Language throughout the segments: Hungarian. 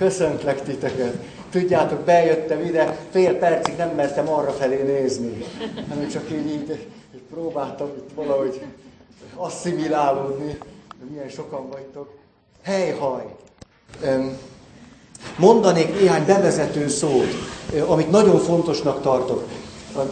Köszöntlek titeket. Tudjátok, bejöttem ide, fél percig nem mertem arra felé nézni, hanem csak így, így, így próbáltam itt valahogy asszimilálódni. Milyen sokan vagytok. Helyhaj! Mondanék néhány bevezető szót, amit nagyon fontosnak tartok.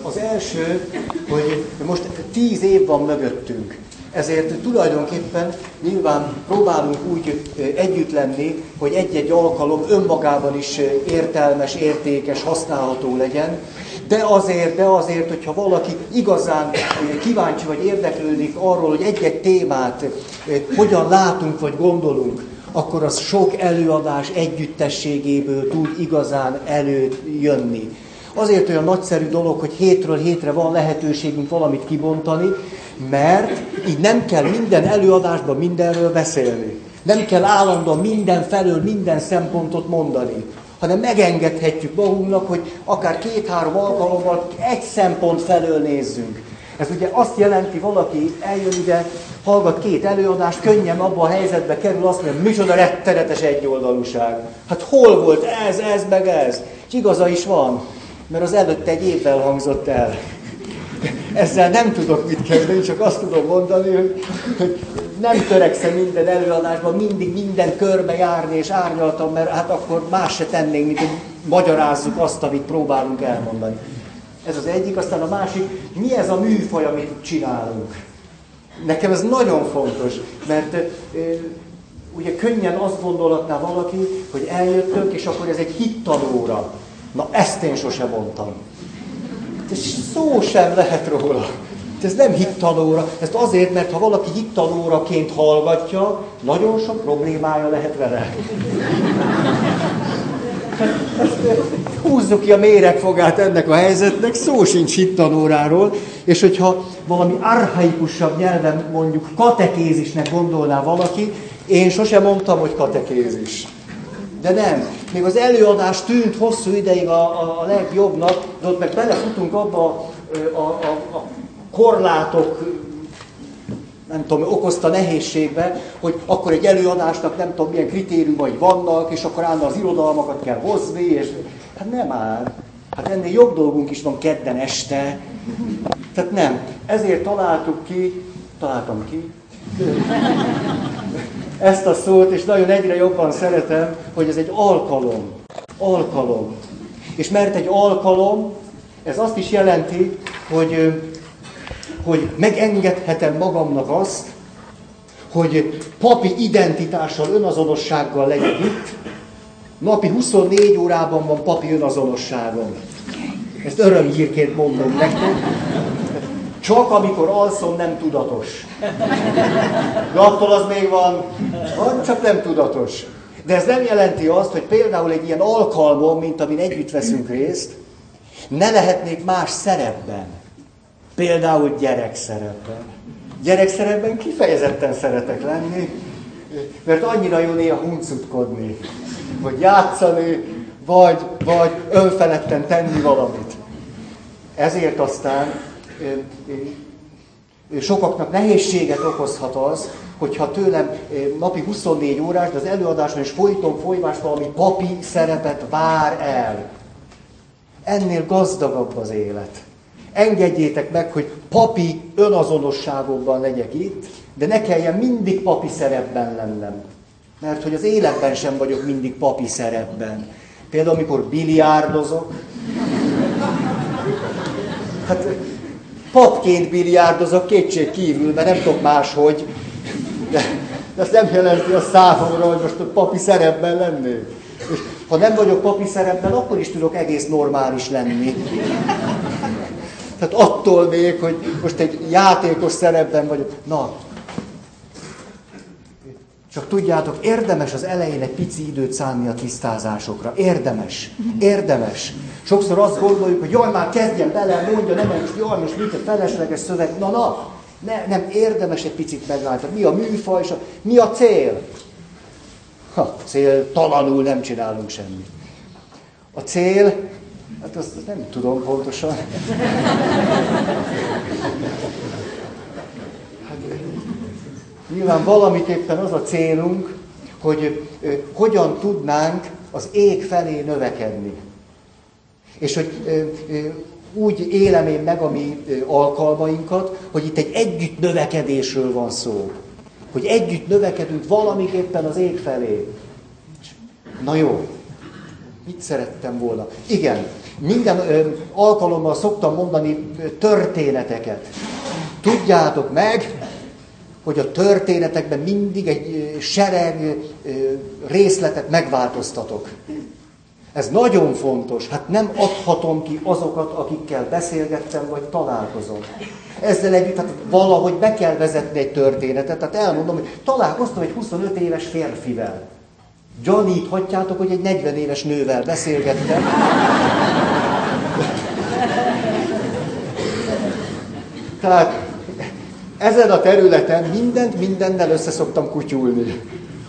Az első, hogy most tíz év van mögöttünk. Ezért tulajdonképpen nyilván próbálunk úgy együtt lenni, hogy egy-egy alkalom önmagában is értelmes, értékes, használható legyen, de azért, de azért, hogyha valaki igazán kíváncsi vagy érdeklődik arról, hogy egy-egy témát hogyan látunk vagy gondolunk, akkor az sok előadás együttességéből tud igazán előjönni. Azért olyan nagyszerű dolog, hogy hétről hétre van lehetőségünk valamit kibontani, mert így nem kell minden előadásban mindenről beszélni. Nem kell állandóan minden felől minden szempontot mondani, hanem megengedhetjük magunknak, hogy akár két-három alkalommal egy szempont felől nézzünk. Ez ugye azt jelenti, valaki eljön ide, hallgat két előadást, könnyen abba a helyzetbe kerül, azt mondja, micsoda rettenetes egyoldalúság. Hát hol volt ez, ez, meg ez? És igaza is van, mert az előtte egy évvel hangzott el. Ezzel nem tudok mit kezdeni, csak azt tudom mondani, hogy, hogy nem törekszem minden előadásban mindig minden körbe járni és árnyaltam, mert hát akkor más se tennénk, mint hogy magyarázzuk azt, amit próbálunk elmondani. Ez az egyik, aztán a másik, mi ez a műfaj, amit csinálunk? Nekem ez nagyon fontos, mert ugye könnyen azt gondolhatná valaki, hogy eljöttök, és akkor ez egy hittanóra. Na ezt én sosem mondtam. És szó sem lehet róla. Ez nem hittanóra. Ezt azért, mert ha valaki hittanóraként hallgatja, nagyon sok problémája lehet vele. Húzzuk ki a méregfogát ennek a helyzetnek, szó sincs hittanóráról, és hogyha valami archaikusabb nyelven mondjuk katekézisnek gondolná valaki, én sosem mondtam, hogy katekézis. De nem. Még az előadás tűnt hosszú ideig a, a, a legjobbnak, de ott meg belefutunk abba a, a, a, a korlátok nem tudom, okozta nehézségbe, hogy akkor egy előadásnak nem tudom milyen kritériumai vannak, és akkor állna az irodalmakat kell hozni, és hát nem áll. Hát ennél jobb dolgunk is van kedden este. Tehát nem. Ezért találtuk ki, találtam ki, ezt a szót, és nagyon egyre jobban szeretem, hogy ez egy alkalom. Alkalom. És mert egy alkalom, ez azt is jelenti, hogy, hogy megengedhetem magamnak azt, hogy papi identitással, önazonossággal legyek itt. Napi 24 órában van papi önazonosságom. Ezt örömhírként mondom nektek. Csak amikor alszom, nem tudatos. De attól az még van, van, csak nem tudatos. De ez nem jelenti azt, hogy például egy ilyen alkalmon, mint amin együtt veszünk részt, ne lehetnék más szerepben. Például gyerek szerepben. Gyerek szerepben kifejezetten szeretek lenni, mert annyira jó néha huncutkodni, vagy játszani, vagy, vagy önfeledten tenni valamit. Ezért aztán sokaknak nehézséget okozhat az, hogyha tőlem napi 24 órás, de az előadáson is folyton folyvás valami papi szerepet vár el. Ennél gazdagabb az élet. Engedjétek meg, hogy papi önazonosságokban legyek itt, de ne kelljen mindig papi szerepben lennem. Mert hogy az életben sem vagyok mindig papi szerepben. Például, amikor biliárdozok, hát papként biliárdozok kétség kívül, mert nem tudok máshogy. De, de ez nem jelenti a számomra, hogy most papi szerepben lennék. És ha nem vagyok papi szerepben, akkor is tudok egész normális lenni. Tehát attól még, hogy most egy játékos szerepben vagyok. Na, csak tudjátok, érdemes az elején egy pici időt szánni a tisztázásokra. Érdemes. Érdemes. Sokszor azt gondoljuk, hogy jaj, már kezdjen bele, mondja, nem, most jaj, most mit a felesleges szöveg. Na, na, ne, nem érdemes egy picit megállítani. Mi a műfaj, és a, mi a cél? Ha, cél, talanul nem csinálunk semmit. A cél, hát azt, nem tudom pontosan. Nyilván valamit éppen az a célunk, hogy hogyan tudnánk az ég felé növekedni. És hogy úgy élem én meg a mi alkalmainkat, hogy itt egy együtt növekedésről van szó. Hogy együtt növekedünk valamiképpen az ég felé. Na jó, mit szerettem volna? Igen, minden ö, alkalommal szoktam mondani történeteket. Tudjátok meg, hogy a történetekben mindig egy sereg részletet megváltoztatok. Ez nagyon fontos. Hát nem adhatom ki azokat, akikkel beszélgettem, vagy találkozom. Ezzel együtt hát valahogy be kell vezetni egy történetet. Tehát elmondom, hogy találkoztam egy 25 éves férfivel. Gyaníthatjátok, hogy egy 40 éves nővel beszélgettem. Tehát ezen a területen mindent mindennel össze szoktam kutyulni.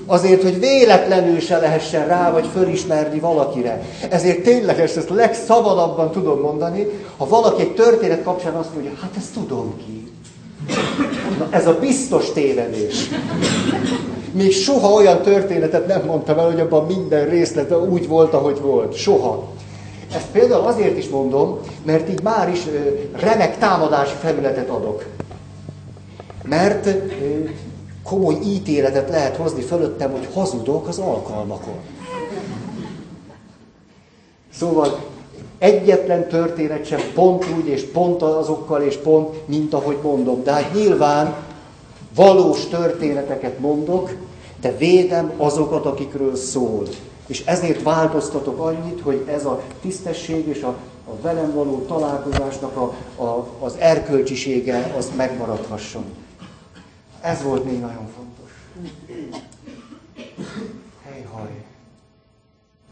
Azért, hogy véletlenül se lehessen rá, vagy fölismerni valakire. Ezért tényleg ezt legszabadabban tudom mondani, ha valaki egy történet kapcsán azt mondja, hát ezt tudom ki. Na, ez a biztos tévedés. Még soha olyan történetet nem mondtam el, hogy abban minden részlet úgy volt, ahogy volt. Soha. Ezt például azért is mondom, mert így már is remek támadási felületet adok. Mert komoly ítéletet lehet hozni fölöttem, hogy hazudok az alkalmakon. Szóval egyetlen történet sem pont úgy, és pont azokkal, és pont, mint ahogy mondom. De hát nyilván valós történeteket mondok, de védem azokat, akikről szól. És ezért változtatok annyit, hogy ez a tisztesség és a, a velem való találkozásnak a, a, az erkölcsisége az megmaradhasson. Ez volt még nagyon fontos.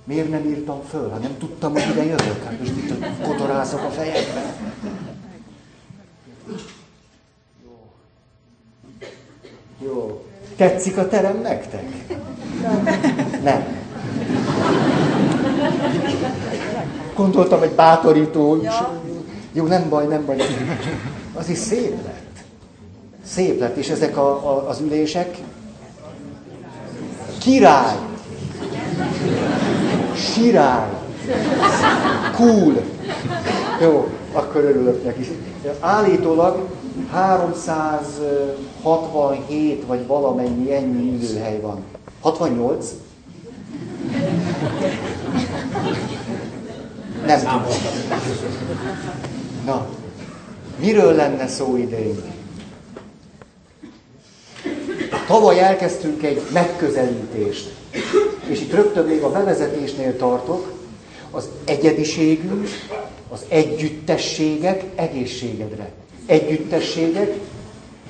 Miért nem írtam föl? Hát nem tudtam, hogy ide jövök. Hát most itt kotorászok a fejekben. Jó. Tetszik a terem nektek? Nem. Gondoltam, hogy bátorító. Jó, nem baj, nem baj. Az is szép lett. Szép lett, és ezek a, a, az ülések király, sirály, cool. Jó, akkor örülök neki. Állítólag 367 vagy valamennyi ennyi ülőhely van. 68? Nem tudom. Na, miről lenne szó idején? Tavaly elkezdtünk egy megközelítést, és itt rögtön még a bevezetésnél tartok, az egyediségünk, az együttességek egészségedre. Együttességek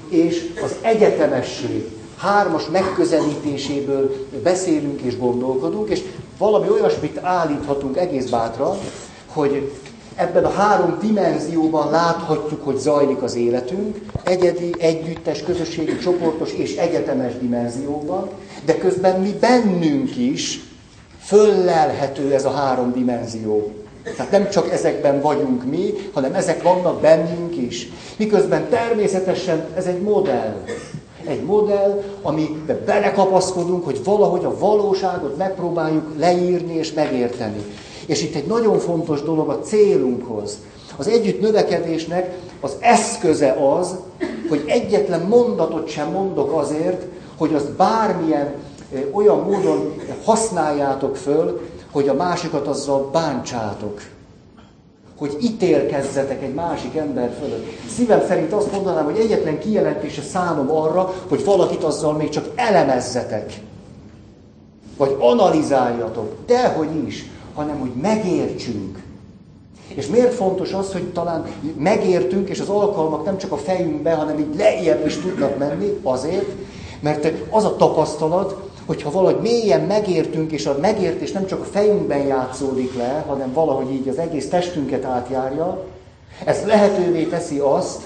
és az egyetemesség hármas megközelítéséből beszélünk és gondolkodunk, és valami olyasmit állíthatunk egész bátran, hogy ebben a három dimenzióban láthatjuk, hogy zajlik az életünk, egyedi, együttes, közösségi, csoportos és egyetemes dimenzióban, de közben mi bennünk is föllelhető ez a három dimenzió. Tehát nem csak ezekben vagyunk mi, hanem ezek vannak bennünk is. Miközben természetesen ez egy modell. Egy modell, amiben belekapaszkodunk, hogy valahogy a valóságot megpróbáljuk leírni és megérteni. És itt egy nagyon fontos dolog a célunkhoz. Az együtt növekedésnek az eszköze az, hogy egyetlen mondatot sem mondok azért, hogy azt bármilyen olyan módon használjátok föl, hogy a másikat azzal bántsátok. Hogy ítélkezzetek egy másik ember fölött. Szívem szerint azt mondanám, hogy egyetlen kijelentése szánom arra, hogy valakit azzal még csak elemezzetek. Vagy analizáljatok. Dehogy is hanem hogy megértsünk. És miért fontos az, hogy talán megértünk, és az alkalmak nem csak a fejünkbe, hanem így lejjebb is tudnak menni, azért, mert az a tapasztalat, hogyha valahogy mélyen megértünk, és a megértés nem csak a fejünkben játszódik le, hanem valahogy így az egész testünket átjárja, ez lehetővé teszi azt,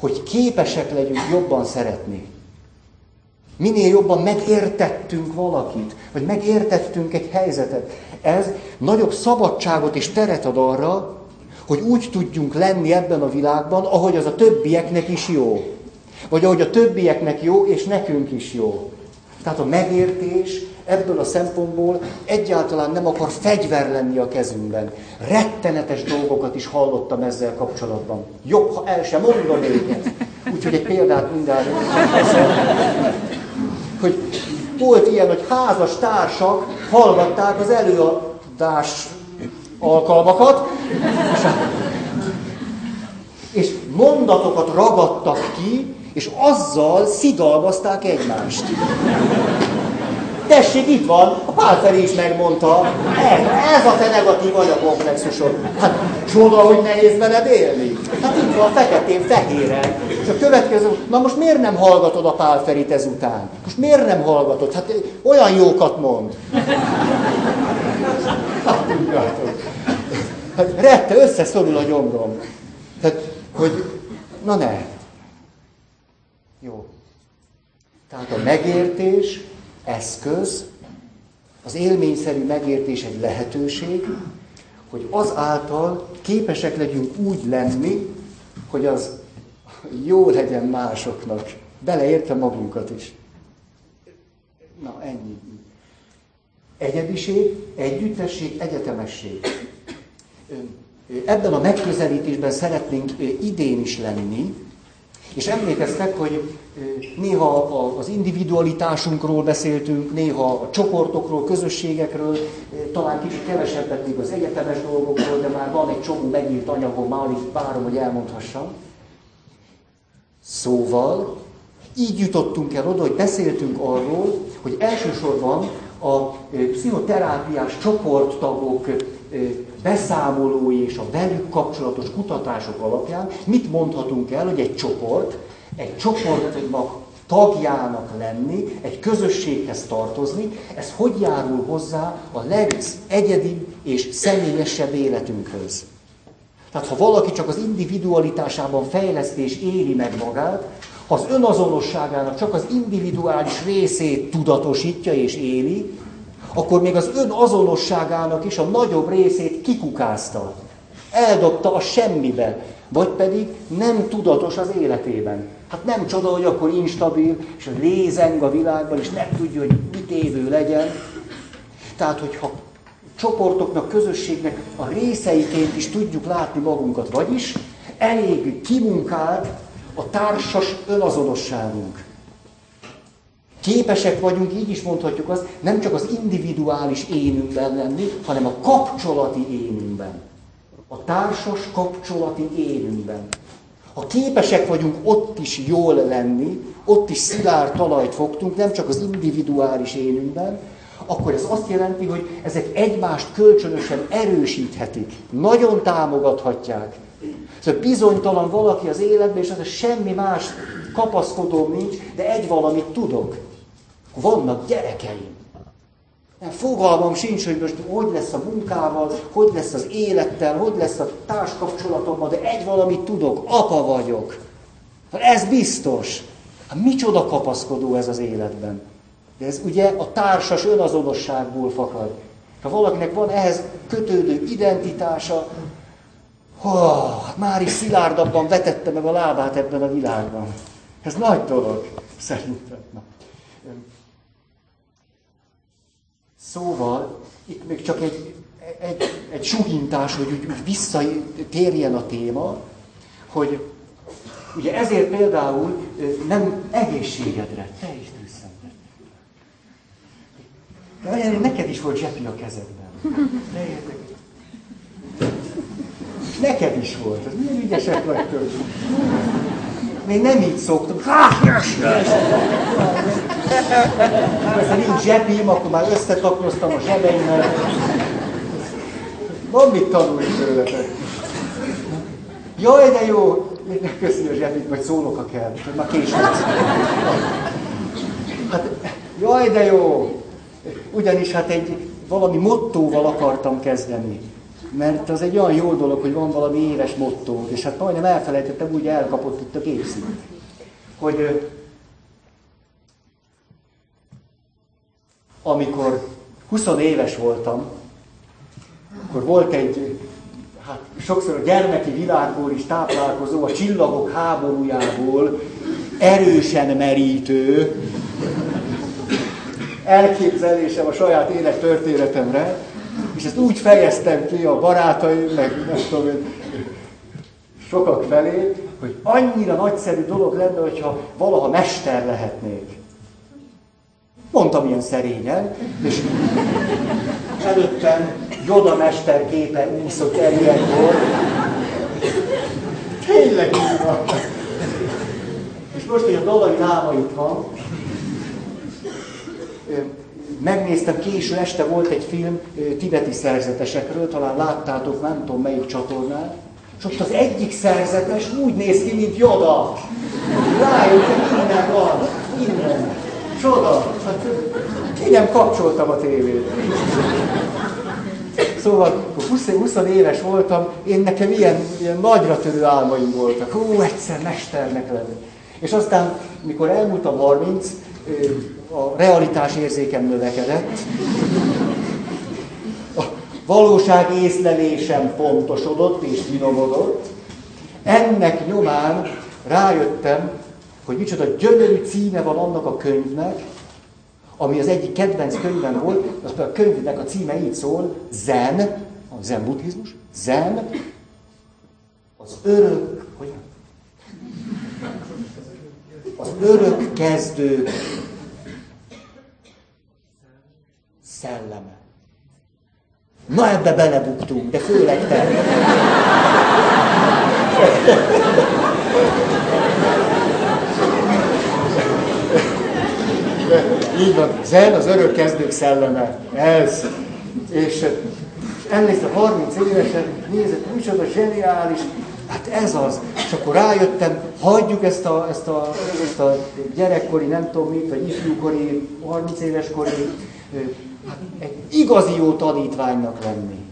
hogy képesek legyünk jobban szeretni. Minél jobban megértettünk valakit, vagy megértettünk egy helyzetet, ez nagyobb szabadságot és teret ad arra, hogy úgy tudjunk lenni ebben a világban, ahogy az a többieknek is jó. Vagy ahogy a többieknek jó, és nekünk is jó. Tehát a megértés ebből a szempontból egyáltalán nem akar fegyver lenni a kezünkben. Rettenetes dolgokat is hallottam ezzel kapcsolatban. Jobb, ha el sem mondom őket. Úgyhogy egy példát mindjárt. Hogy volt ilyen, hogy házas társak hallgatták az előadás alkalmakat, és mondatokat ragadtak ki, és azzal szidalmazták egymást. Tessék, itt van, a Pál is megmondta, ez, ez a te negatív anyakomplexusod. Hát, csoda, hogy nehéz veled élni. Hát itt van, feketén, fehéren. És a következő, na most miért nem hallgatod a Pál Ferit ezután? Most miért nem hallgatod? Hát olyan jókat mond. Hát, hát rette, összeszorul a gyomrom. Tehát, hogy, na ne. Jó. Tehát a megértés eszköz, az élményszerű megértés egy lehetőség, hogy azáltal képesek legyünk úgy lenni, hogy az jó legyen másoknak, beleértve magunkat is. Na, ennyi. Egyediség, együttesség, egyetemesség. Ebben a megközelítésben szeretnénk idén is lenni, és emlékeztek, hogy néha az individualitásunkról beszéltünk, néha a csoportokról, közösségekről, talán kicsit kevesebbet még az egyetemes dolgokról, de már van egy csomó megírt anyagom, már alig várom, hogy elmondhassam. Szóval így jutottunk el oda, hogy beszéltünk arról, hogy elsősorban a pszichoterápiás csoporttagok beszámolói és a velük kapcsolatos kutatások alapján mit mondhatunk el, hogy egy csoport, egy csoportnak tagjának lenni, egy közösséghez tartozni, ez hogy járul hozzá a legegyedibb és személyesebb életünkhöz. Tehát ha valaki csak az individualitásában fejleszti és éli meg magát, ha az önazonosságának csak az individuális részét tudatosítja és éli, akkor még az ön azonosságának is a nagyobb részét kikukázta. Eldobta a semmibe, vagy pedig nem tudatos az életében. Hát nem csoda, hogy akkor instabil, és lézeng a világban, és nem tudja, hogy mit évő legyen. Tehát, hogyha csoportoknak, közösségnek a részeiként is tudjuk látni magunkat, vagyis elég kimunkált a társas önazonosságunk. Képesek vagyunk, így is mondhatjuk azt, nem csak az individuális énünkben lenni, hanem a kapcsolati énünkben. A társas kapcsolati énünkben. Ha képesek vagyunk ott is jól lenni, ott is szilárd talajt fogtunk, nem csak az individuális énünkben, akkor ez azt jelenti, hogy ezek egymást kölcsönösen erősíthetik, nagyon támogathatják. Szóval bizonytalan valaki az életben, és az semmi más kapaszkodóm nincs, de egy valamit tudok. Vannak gyerekeim. Nem, fogalmam sincs, hogy most hogy lesz a munkával, hogy lesz az élettel, hogy lesz a társkapcsolatommal, de egy valamit tudok, apa vagyok. Hát ez biztos. Hát micsoda kapaszkodó ez az életben. De ez ugye a társas önazonosságból fakad. Ha valakinek van ehhez kötődő identitása, oh, már is szilárdabban vetette meg a lábát ebben a világban. Ez nagy dolog, szerintem. Szóval itt még csak egy, egy, egy suhintás, hogy úgy, úgy visszatérjen a téma, hogy ugye ezért például nem egészségedre, te is de neked is volt zsepi a kezedben. Neked is volt. Milyen ügyesek vagytok. Még nem így szoktam. Ha nincs zsebim, akkor már összetakroztam a zsebeimmel. Van mit tanulni tőletek. Jaj, de jó! Köszi a zsebit, vagy szólok, ha kell. Már később. Hát, jaj, de jó! Ugyanis hát egy valami mottóval akartam kezdeni. Mert az egy olyan jó dolog, hogy van valami éves mottónk, és hát majdnem elfelejtettem, úgy elkapott itt a képszín. Hogy amikor 20 éves voltam, akkor volt egy, hát sokszor a gyermeki világból is táplálkozó, a csillagok háborújából erősen merítő elképzelésem a saját élet történetemre, és ezt úgy fejeztem ki a barátaim, meg nem tudom, sokak felé, hogy annyira nagyszerű dolog lenne, hogyha valaha mester lehetnék. Mondtam ilyen szerényen, és előttem Joda mester képe úszott el ilyenkor. Tényleg így van. És most, hogy a Dalai Láma itt van, megnéztem, késő este volt egy film tibeti szerzetesekről, talán láttátok, nem tudom melyik csatornán, és ott az egyik szerzetes úgy néz ki, mint Joda. Rájött, hogy innen van, innen. Csoda. Hát, én nem kapcsoltam a tévét. Szóval, 20, 20 éves voltam, én nekem ilyen, ilyen nagyra törő álmaim voltak. Hú, egyszer mesternek lenni. És aztán, mikor elmúlt a 30, a realitás érzékem növekedett, a valóság észlelésem pontosodott és finomodott. Ennek nyomán rájöttem, hogy micsoda gyönyörű címe van annak a könyvnek, ami az egyik kedvenc könyvem volt, az a könyvnek a címe így szól, Zen, a zen buddhizmus, Zen, az örök, hogy az örök kezdő szelleme. Na ebbe belebuktunk, de főleg te. Így van, zen az örök kezdők szelleme. Ez. És emlékszem, 30 évesen nézett, micsoda zseniális, hát ez az. És akkor rájöttem, hagyjuk ezt a, ezt a, ezt a gyerekkori, nem tudom mit, vagy ifjúkori, 30 éves kori, hát egy igazi jó tanítványnak lenni.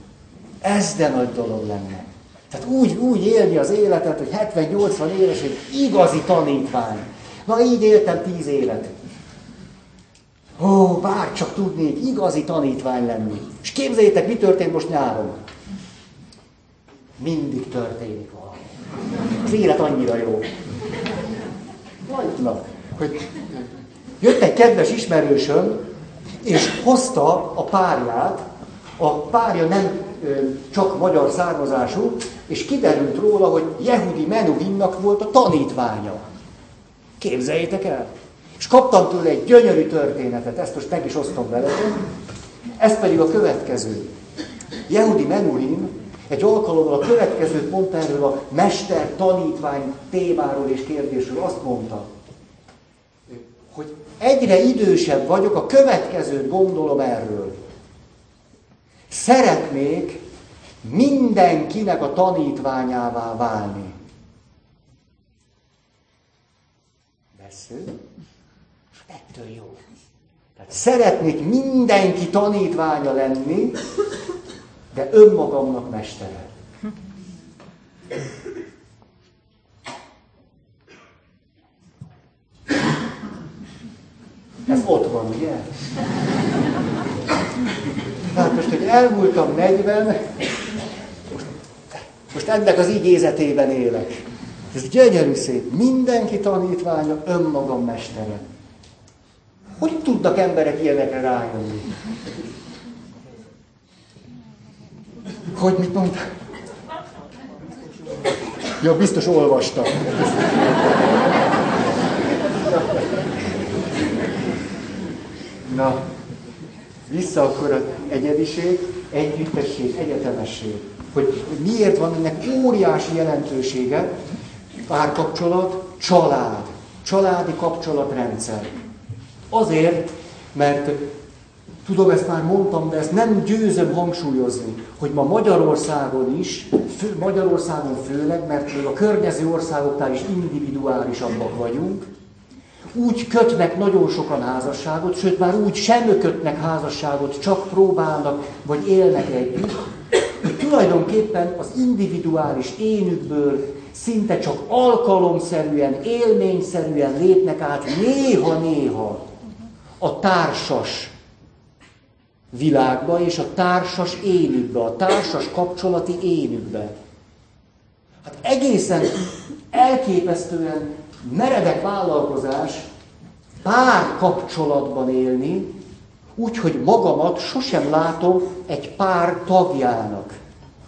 Ez de nagy dolog lenne. Tehát úgy, úgy élni az életet, hogy 70-80 éves, egy igazi tanítvány. Na így éltem 10 évet. Ó, bár csak tudnék igazi tanítvány lenni. És képzeljétek, mi történt most nyáron. Mindig történik valami. Az élet annyira jó. Na, hogy jött egy kedves ismerősöm, és hozta a párját, a párja nem csak magyar származású, és kiderült róla, hogy Jehudi Menuhinnak volt a tanítványa. Képzeljétek el! És kaptam tőle egy gyönyörű történetet, ezt most meg is osztom veletek. Ez pedig a következő. Jehudi Menuhin egy alkalommal a következőt mondta erről a mester tanítvány témáról és kérdésről. Azt mondta, hogy egyre idősebb vagyok, a következőt gondolom erről. Szeretnék mindenkinek a tanítványává válni. Beszél? Ettől jó. Tehát szeretnék mindenki tanítványa lenni, de önmagamnak mestere. Ez ott van, ugye? Hát most, hogy elmúltam 40, most, ennek az igézetében élek. Ez gyönyörű szép. Mindenki tanítványa, önmagam mestere. Hogy tudnak emberek ilyenekre rájönni? Hogy mit mondta? Ja, biztos olvastam. Na, vissza akkor az egyediség, együttesség, egyetemesség. Hogy miért van ennek óriási jelentősége, párkapcsolat, család, családi kapcsolatrendszer. Azért, mert tudom, ezt már mondtam, de ezt nem győzöm hangsúlyozni, hogy ma Magyarországon is, fő, Magyarországon főleg, mert még a környező országoknál is individuálisabbak vagyunk, úgy kötnek nagyon sokan házasságot, sőt már úgy sem kötnek házasságot, csak próbálnak, vagy élnek együtt, hogy tulajdonképpen az individuális énükből szinte csak alkalomszerűen, élményszerűen lépnek át néha-néha a társas világba és a társas énükbe, a társas kapcsolati énükbe. Hát egészen elképesztően meredek vállalkozás pár kapcsolatban élni, úgy, hogy magamat sosem látom egy pár tagjának,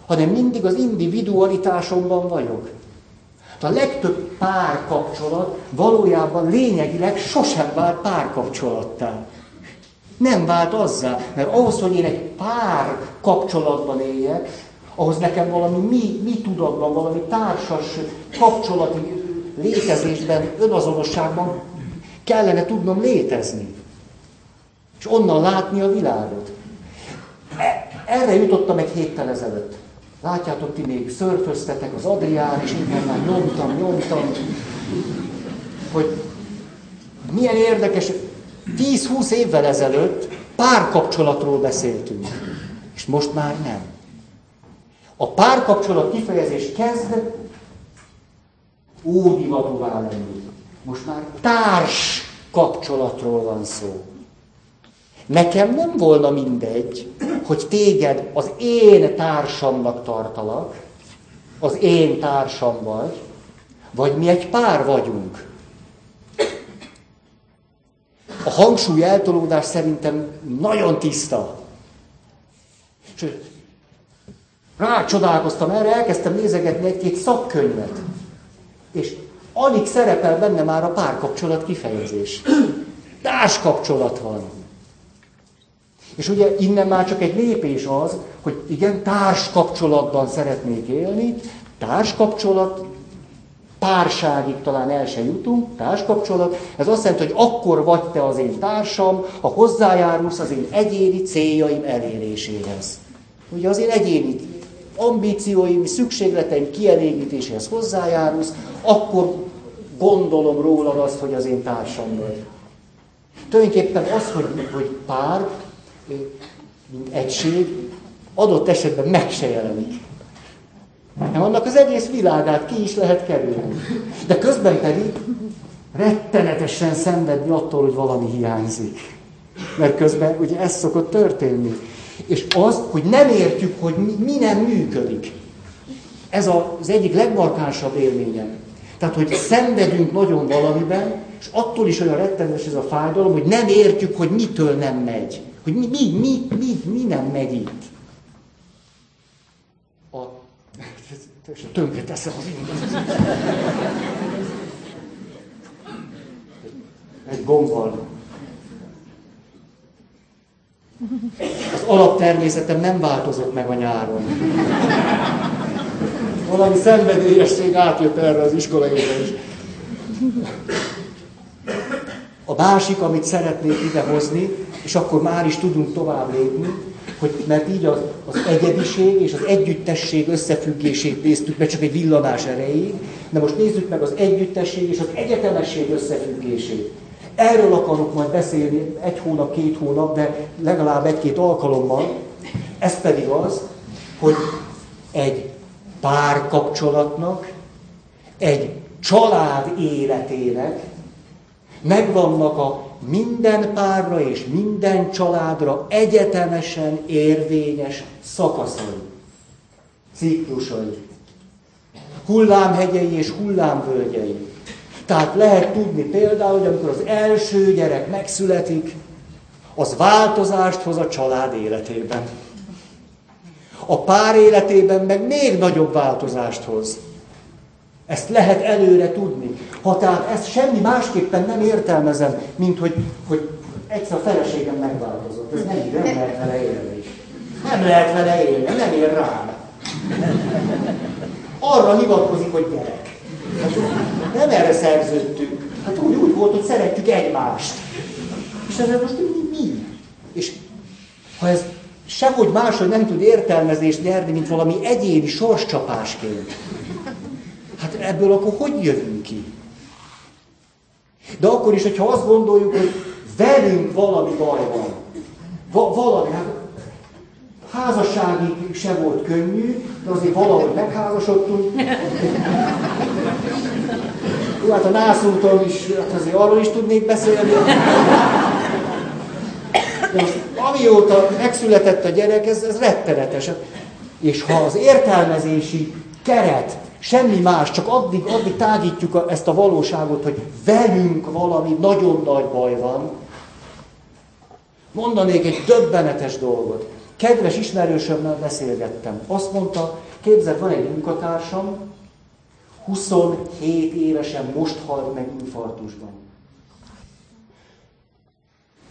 hanem mindig az individualitásomban vagyok. A legtöbb párkapcsolat valójában lényegileg sosem vált párkapcsolattá. Nem vált azzá, mert ahhoz, hogy én egy pár kapcsolatban éljek, ahhoz nekem valami mi, mi tudatban, valami társas kapcsolati létezésben, önazonosságban kellene tudnom létezni. És onnan látni a világot. E, erre jutottam egy héttel ezelőtt. Látjátok, ti még szörföztetek az Adrián, és én már nyomtam, nyomtam, hogy milyen érdekes, 10-20 évvel ezelőtt párkapcsolatról beszéltünk, és most már nem. A párkapcsolat kifejezés kezd ódivatúvá lenni. Most már társ kapcsolatról van szó. Nekem nem volna mindegy, hogy téged az én társamnak tartalak, az én társam vagy, vagy mi egy pár vagyunk. A hangsúly eltolódás szerintem nagyon tiszta. Sőt, rácsodálkoztam erre, elkezdtem nézegetni egy-két szakkönyvet. És alig szerepel benne már a párkapcsolat kifejezés. Társkapcsolat van. És ugye innen már csak egy lépés az, hogy igen, társkapcsolatban szeretnék élni, társkapcsolat, párságig talán el se jutunk, társkapcsolat, ez azt jelenti, hogy akkor vagy te az én társam, ha hozzájárulsz az én egyéni céljaim eléréséhez. Ugye az én egyéni ambícióim, szükségleteim kielégítéséhez hozzájárulsz, akkor gondolom rólad azt, hogy az én társam vagy. Tulajdonképpen az, hogy, hogy pár, mint egység, adott esetben meg se jelenik. Nem annak az egész világát ki is lehet kerülni. De közben pedig rettenetesen szenvedni attól, hogy valami hiányzik. Mert közben ugye ez szokott történni. És az, hogy nem értjük, hogy mi, mi nem működik. Ez az egyik legmarkánsabb élményem. Tehát, hogy szenvedünk nagyon valamiben, és attól is olyan rettenetes ez a fájdalom, hogy nem értjük, hogy mitől nem megy. Hogy mi, mi, mi, mi, mi nem megy itt. A... Tönkre teszem az ingat. Egy gombbal. Az alaptermészetem nem változott meg a nyáron. Valami szenvedélyesség átjött erre az iskolai is. A másik, amit szeretnék idehozni, és akkor már is tudunk tovább lépni, hogy, mert így az, az egyediség és az együttesség összefüggését néztük meg csak egy villanás erejéig, de most nézzük meg az együttesség és az egyetemesség összefüggését. Erről akarok majd beszélni egy hónap, két hónap, de legalább egy-két alkalommal. Ez pedig az, hogy egy párkapcsolatnak, egy család életének megvannak a minden párra és minden családra egyetemesen érvényes szakaszai, ciklusai, hullámhegyei és hullámvölgyei. Tehát lehet tudni például, hogy amikor az első gyerek megszületik, az változást hoz a család életében. A pár életében meg még nagyobb változást hoz. Ezt lehet előre tudni. Ha tehát ezt semmi másképpen nem értelmezem, mint hogy, hogy egyszer a feleségem megváltozott. Ez nem, nem lehet vele élni. Nem lehet vele élni, nem ér rám. Arra hivatkozik, hogy gyerek. Hát, nem erre szerződtünk. Hát úgy, úgy volt, hogy szeretjük egymást. És ezzel most mi? mi? És ha ez sehogy máshogy nem tud értelmezést nyerni, mint valami egyéni sorscsapásként, hát ebből akkor hogy jövünk ki? De akkor is, hogyha azt gondoljuk, hogy velünk valami baj van, va- valami, hát házasságig se volt könnyű, de azért valahogy megházasodtunk. Jó, hát a nászúton is, hát azért arról is tudnék beszélni. De most amióta megszületett a gyerek, ez, ez rettenetes. És ha az értelmezési keret semmi más, csak addig, addig tágítjuk a, ezt a valóságot, hogy velünk valami nagyon nagy baj van, Mondanék egy döbbenetes dolgot. Kedves ismerősömmel beszélgettem. Azt mondta, képzeld, van egy munkatársam, 27 évesen most halt meg infarktusban.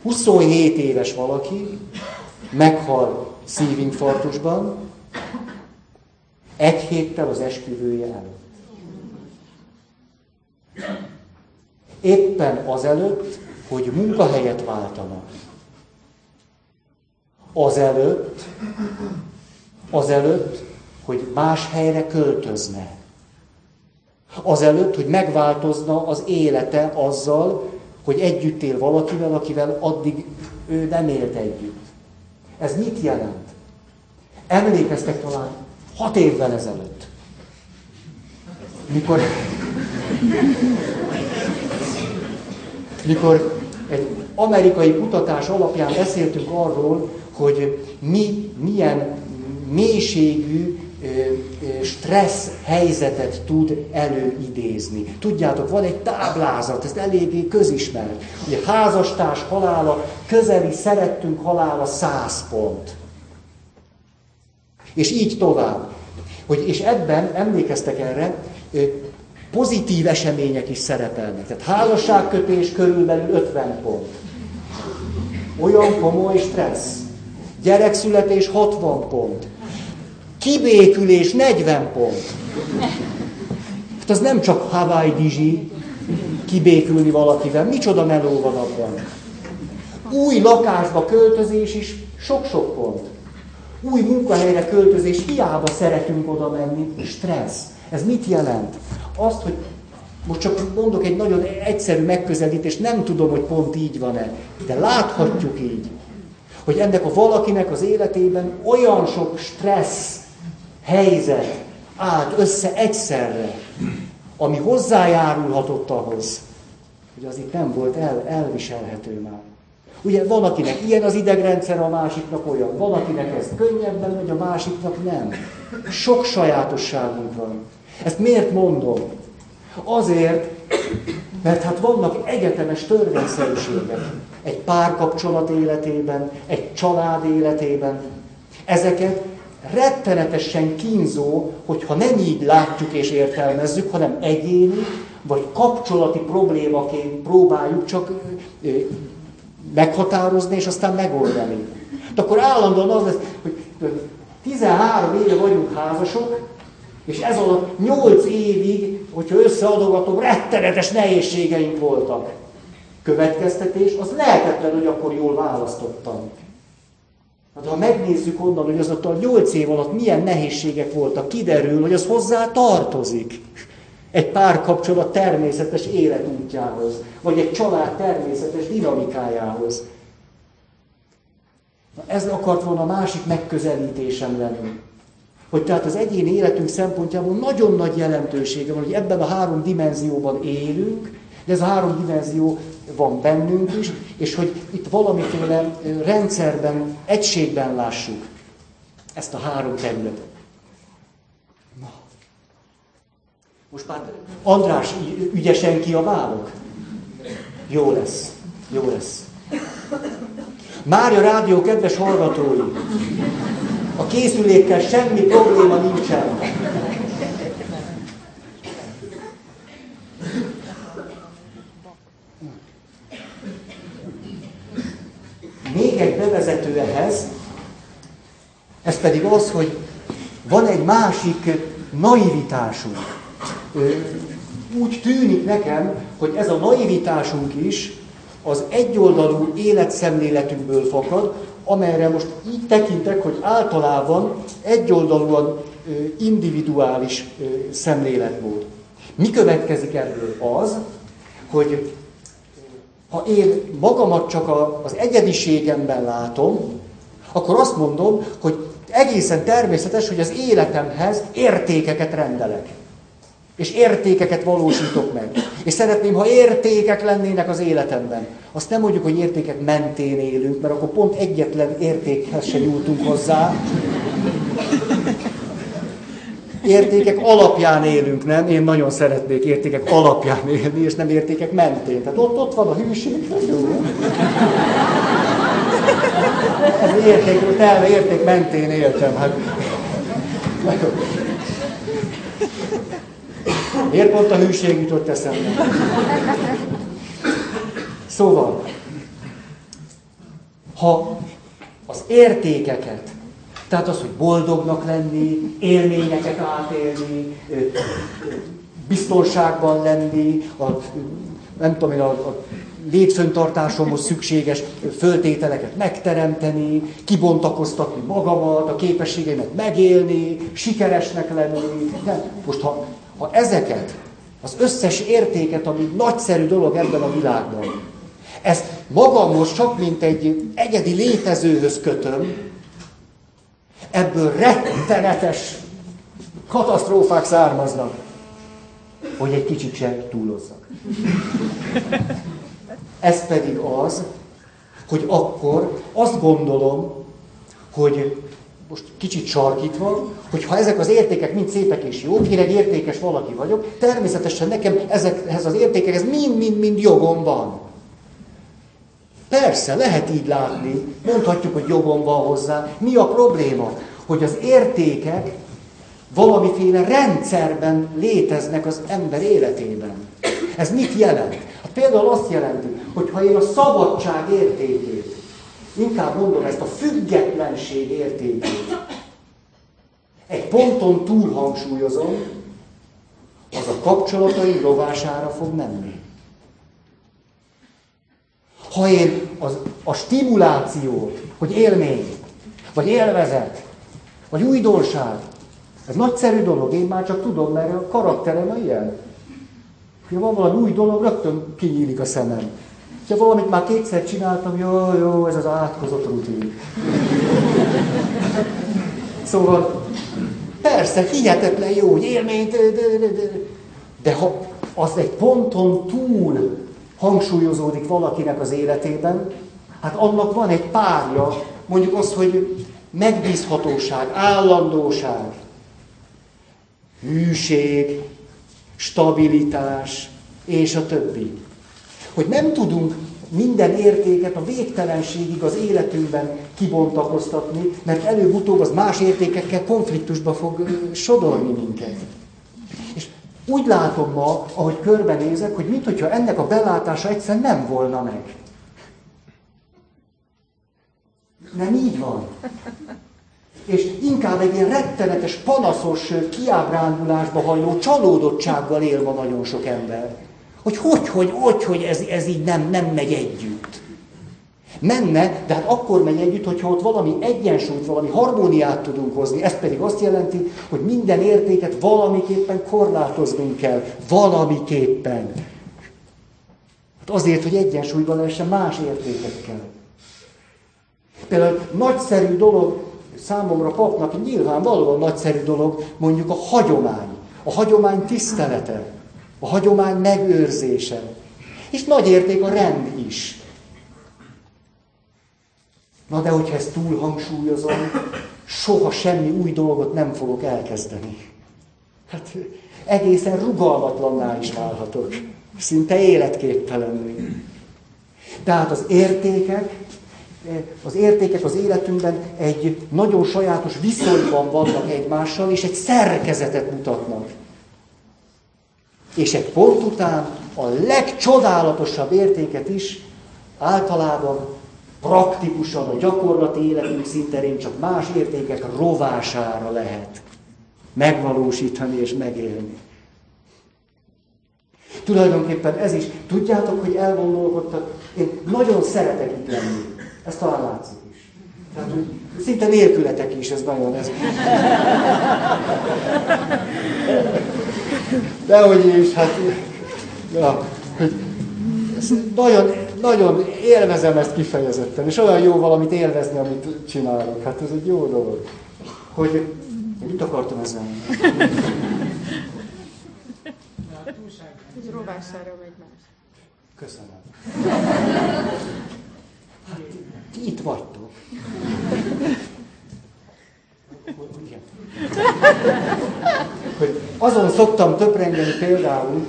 27 éves valaki meghal szívinfarktusban, egy héttel az esküvője előtt. Éppen azelőtt, hogy munkahelyet váltanak. Azelőtt, azelőtt, hogy más helyre költözne. Azelőtt, hogy megváltozna az élete azzal, hogy együtt él valakivel, akivel addig ő nem élt együtt. Ez mit jelent? Emlékeztek talán hat évvel ezelőtt, mikor, mikor egy amerikai kutatás alapján beszéltünk arról, hogy mi milyen mélységű stressz helyzetet tud előidézni. Tudjátok, van egy táblázat, ez eléggé közismert. Ugye házastárs halála, közeli szerettünk halála 100 pont. És így tovább. Hogy, és ebben, emlékeztek erre, pozitív események is szerepelnek. Tehát házasságkötés körülbelül 50 pont. Olyan komoly stressz. Gyerekszületés 60 pont. Kibékülés 40 pont. Hát az nem csak Hawaii Dizsi, kibékülni valakivel. Micsoda meló van abban. Új lakásba költözés is sok-sok pont. Új munkahelyre költözés, hiába szeretünk oda menni, stressz. Ez mit jelent? Azt, hogy most csak mondok egy nagyon egyszerű megközelítést, nem tudom, hogy pont így van-e, de láthatjuk így, hogy ennek a valakinek az életében olyan sok stressz helyzet állt össze egyszerre, ami hozzájárulhatott ahhoz, hogy az itt nem volt el, elviselhető már. Ugye van, akinek ilyen az idegrendszer, a másiknak olyan. Van, akinek ez könnyebben megy, a másiknak nem. Sok sajátosságunk van. Ezt miért mondom? Azért, mert hát vannak egyetemes törvényszerűségek. Egy párkapcsolat életében, egy család életében. Ezeket rettenetesen kínzó, hogyha nem így látjuk és értelmezzük, hanem egyéni, vagy kapcsolati problémaként próbáljuk csak meghatározni, és aztán megoldani. De akkor állandóan az lesz, hogy 13 éve vagyunk házasok, és ez alatt 8 évig, hogyha összeadogatom, rettenetes nehézségeink voltak. Következtetés, az lehetetlen, hogy akkor jól választottam. Hát ha megnézzük onnan, hogy az a 8 év alatt milyen nehézségek voltak, kiderül, hogy az hozzá tartozik egy párkapcsolat természetes életútjához, vagy egy család természetes dinamikájához. Na ez akart volna a másik megközelítésem lenni. Hogy tehát az egyéni életünk szempontjából nagyon nagy jelentősége van, hogy ebben a három dimenzióban élünk, de ez a három dimenzió van bennünk is, és hogy itt valamiféle rendszerben, egységben lássuk ezt a három területet. Most már András, ügyesen kiabálok? Jó lesz, jó lesz. Mária Rádió kedves hallgatói, a készülékkel semmi probléma nincsen. Még egy bevezető ehhez, ez pedig az, hogy van egy másik naivitásunk úgy tűnik nekem, hogy ez a naivitásunk is az egyoldalú életszemléletünkből fakad, amelyre most így tekintek, hogy általában egyoldalúan individuális szemléletmód. Mi következik ebből? Az, hogy ha én magamat csak az egyediségemben látom, akkor azt mondom, hogy egészen természetes, hogy az életemhez értékeket rendelek és értékeket valósítok meg. És szeretném, ha értékek lennének az életemben. Azt nem mondjuk, hogy értékek mentén élünk, mert akkor pont egyetlen értékhez se jutunk hozzá. Értékek alapján élünk, nem? Én nagyon szeretnék értékek alapján élni, és nem értékek mentén. Tehát ott, ott van a hűség. Ez érték, elve érték mentén éltem. Hát. Miért pont a hűség jutott eszembe? Szóval, ha az értékeket, tehát az, hogy boldognak lenni, élményeket átélni, biztonságban lenni, a, nem tudom én, a, a létföntartásomhoz szükséges föltételeket megteremteni, kibontakoztatni magamat, a képességeimet megélni, sikeresnek lenni. Nem. Most ha, ha ezeket, az összes értéket, ami nagyszerű dolog ebben a világban, ezt magamhoz csak mint egy egyedi létezőhöz kötöm, ebből rettenetes katasztrófák származnak, hogy egy kicsit sem túlozzak. Ez pedig az, hogy akkor azt gondolom, hogy most kicsit sarkítva, hogy ha ezek az értékek mind szépek és jók, én egy értékes valaki vagyok, természetesen nekem ezekhez az értékekhez mind-mind-mind jogom van. Persze, lehet így látni, mondhatjuk, hogy jogom van hozzá. Mi a probléma? Hogy az értékek valamiféle rendszerben léteznek az ember életében. Ez mit jelent? Például azt jelenti, hogy ha én a szabadság értékét, inkább mondom ezt a függetlenség értékét, egy ponton túl hangsúlyozom, az a kapcsolataim rovására fog menni. Ha én az, a stimulációt, hogy élmény, vagy élvezet, vagy újdonság, ez nagyszerű dolog, én már csak tudom, mert a karakterem ilyen. Ha van valami új dolog, rögtön kinyílik a szemem. Ha valamit már kétszer csináltam, jó, jó, ez az átkozott rutin. Szóval, persze, hihetetlen jó, hogy élményt, de, ha az egy ponton túl hangsúlyozódik valakinek az életében, hát annak van egy párja, mondjuk azt, hogy megbízhatóság, állandóság, hűség, stabilitás, és a többi. Hogy nem tudunk minden értéket a végtelenségig az életünkben kibontakoztatni, mert előbb-utóbb az más értékekkel konfliktusba fog sodorni minket. És úgy látom ma, ahogy körbenézek, hogy mintha ennek a belátása egyszer nem volna meg. Nem így van és inkább egy ilyen rettenetes, panaszos kiábrándulásba hajló csalódottsággal él ma nagyon sok ember. Hogy hogy, hogy, hogy, hogy ez, ez így nem, nem megy együtt. Menne, de hát akkor megy együtt, hogyha ott valami egyensúlyt, valami harmóniát tudunk hozni. Ez pedig azt jelenti, hogy minden értéket valamiképpen korlátoznunk kell. Valamiképpen. Hát azért, hogy egyensúlyban lehessen más értékekkel. Például nagyszerű dolog számomra papnak nyilvánvalóan nagyszerű dolog mondjuk a hagyomány. A hagyomány tisztelete, a hagyomány megőrzése. És nagy érték a rend is. Na de hogyha ezt túl hangsúlyozom, soha semmi új dolgot nem fogok elkezdeni. Hát egészen rugalmatlanná is válhatok. Szinte életképtelenül. Tehát az értékek az értékek az életünkben egy nagyon sajátos viszonyban vannak egymással, és egy szerkezetet mutatnak. És egy pont után a legcsodálatosabb értéket is általában praktikusan a gyakorlati életünk szinterén csak más értékek rovására lehet megvalósítani és megélni. Tulajdonképpen ez is, tudjátok, hogy elgondolkodtak, én nagyon szeretek itt lenni. Ez talán látszik is. Tehát, hogy szinte nélkületek is, ez nagyon ez. Dehogy is, hát... Ja, hogy nagyon, nagyon élvezem ezt kifejezetten, és olyan jó valamit élvezni, amit csinálok. Hát ez egy jó dolog. Hogy mit akartam ezzel? Rovására megy más. Köszönöm. Hát, ti itt vagytok. Hogy azon szoktam töprengeni például,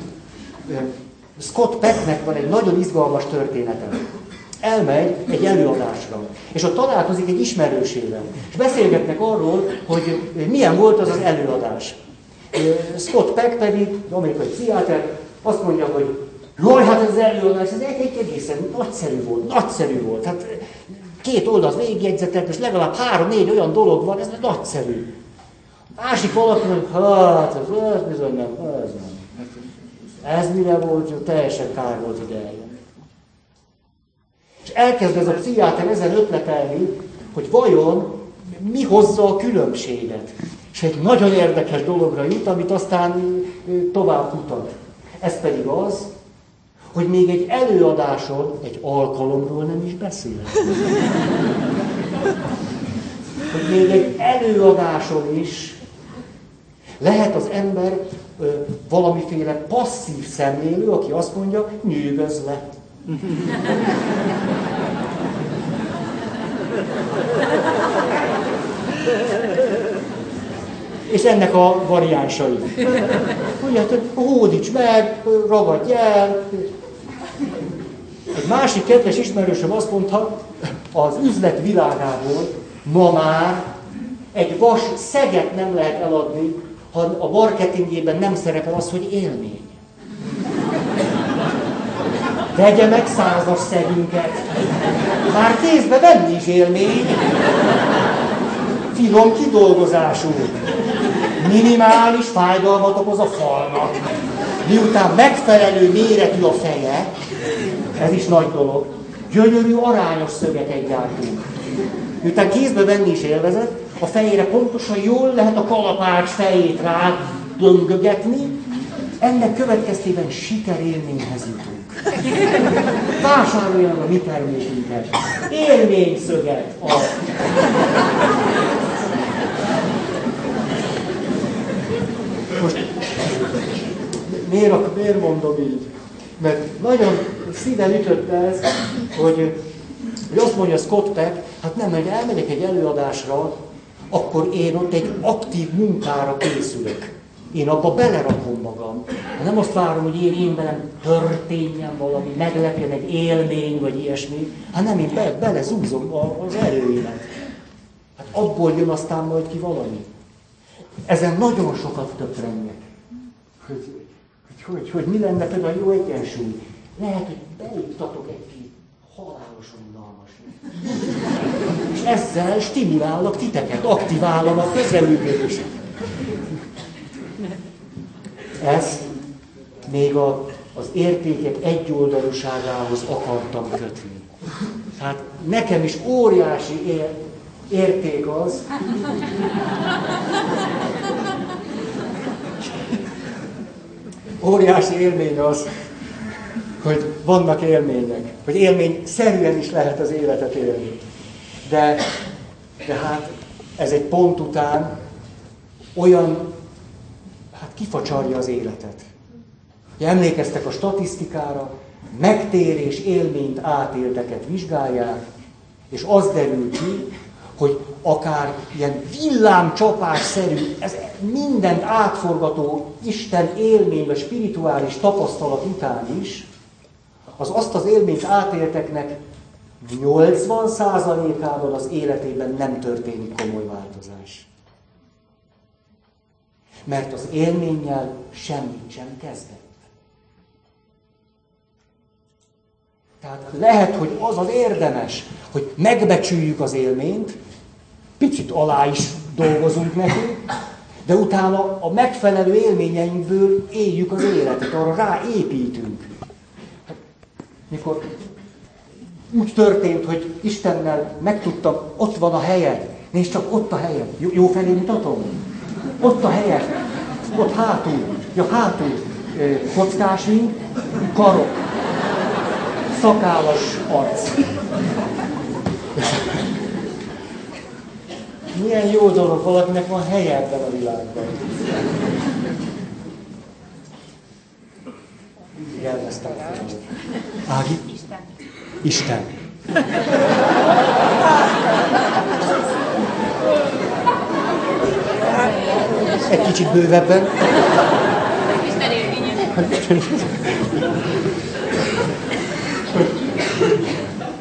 Scott Pecknek van egy nagyon izgalmas története. elmegy egy előadásra, és ott találkozik egy ismerősével, és beszélgetnek arról, hogy milyen volt az az előadás. Scott Peck pedig, amerikai pszichiáter, azt mondja, hogy jaj, hát ez előadás, ez egy, egy egészen nagyszerű volt, nagyszerű volt. Hát két oldalt végigjegyzetek, és legalább három-négy olyan dolog van, ez nagyszerű. Másik valaki, hogy hát, ez, ez bizony nem, ez nem. Ez mire volt, teljesen kár volt ide eljönni. És elkezd ez a pszichiáter ezen ötletelni, hogy vajon mi hozza a különbséget. És egy nagyon érdekes dologra jut, amit aztán tovább kutat. Ez pedig az, hogy még egy előadáson, egy alkalomról nem is beszél. Hogy még egy előadáson is lehet az ember ö, valamiféle passzív szemlélő, aki azt mondja, nyűgöz le. És ennek a variánsai. Ugye, hát, hódíts meg, ragadj el. Egy másik kedves ismerősöm azt mondta, az üzlet világából ma már egy vas szeget nem lehet eladni, ha a marketingében nem szerepel az, hogy élmény. Vegye meg százas szegünket. Már kézbe venni is élmény. Finom kidolgozású. Minimális fájdalmat okoz a falnak. Miután megfelelő méretű a feje, ez is nagy dolog, gyönyörű arányos szöget gyártunk. Miután kézbe venni is élvezet, a fejére pontosan jól lehet a kalapács fejét rá döngögetni, ennek következtében sikerélményhez jutunk. Vásároljon a mi termékünket. Élményszöget a... Most miért, miért mondom így? Mert nagyon szíven ütött ez, hogy, hogy azt mondja Scott Peck, hát nem, hogy elmegyek egy előadásra, akkor én ott egy aktív munkára készülök. Én abba belerakom magam. Nem azt várom, hogy én, én velem történjen valami, meglepjen egy élmény, vagy ilyesmi, hanem én be, belezúzom az erőimet. Hát abból jön aztán majd ki valami. Ezen nagyon sokat töprengek. Hogy, hogy, hogy, hogy mi lenne például a jó egyensúly. Lehet, hogy beiktatok egy halálosan unalmas. És ezzel stimulállak titeket, aktiválom a közreműködést. Ez még a, az értékek egyoldalúságához akartam kötni. Tehát nekem is óriási ér, érték az, óriási élmény az, hogy vannak élmények, hogy élmény szerűen is lehet az életet élni. De, de hát ez egy pont után olyan hát kifacsarja az életet. Ja, emlékeztek a statisztikára, megtérés élményt átélteket vizsgálják, és az derül ki, hogy akár ilyen villámcsapásszerű, ez mindent átforgató Isten élmény, vagy spirituális tapasztalat után is, az azt az élményt átélteknek 80%-ában az életében nem történik komoly változás mert az élménnyel semmit sem kezdett. Tehát lehet, hogy az az érdemes, hogy megbecsüljük az élményt, picit alá is dolgozunk neki, de utána a megfelelő élményeinkből éljük az életet, arra ráépítünk. Mikor úgy történt, hogy Istennel megtudtam, ott van a helyed, nézd csak ott a helyed. Jó, jó felé mutatom? Ott a helyes. Ott hátul. Ja, hátul. Kockás karok. Szakállas arc. Milyen jó dolog, valakinek van helye ebben a világban. Ezt Ági? Isten. Isten. Egy kicsit bővebben.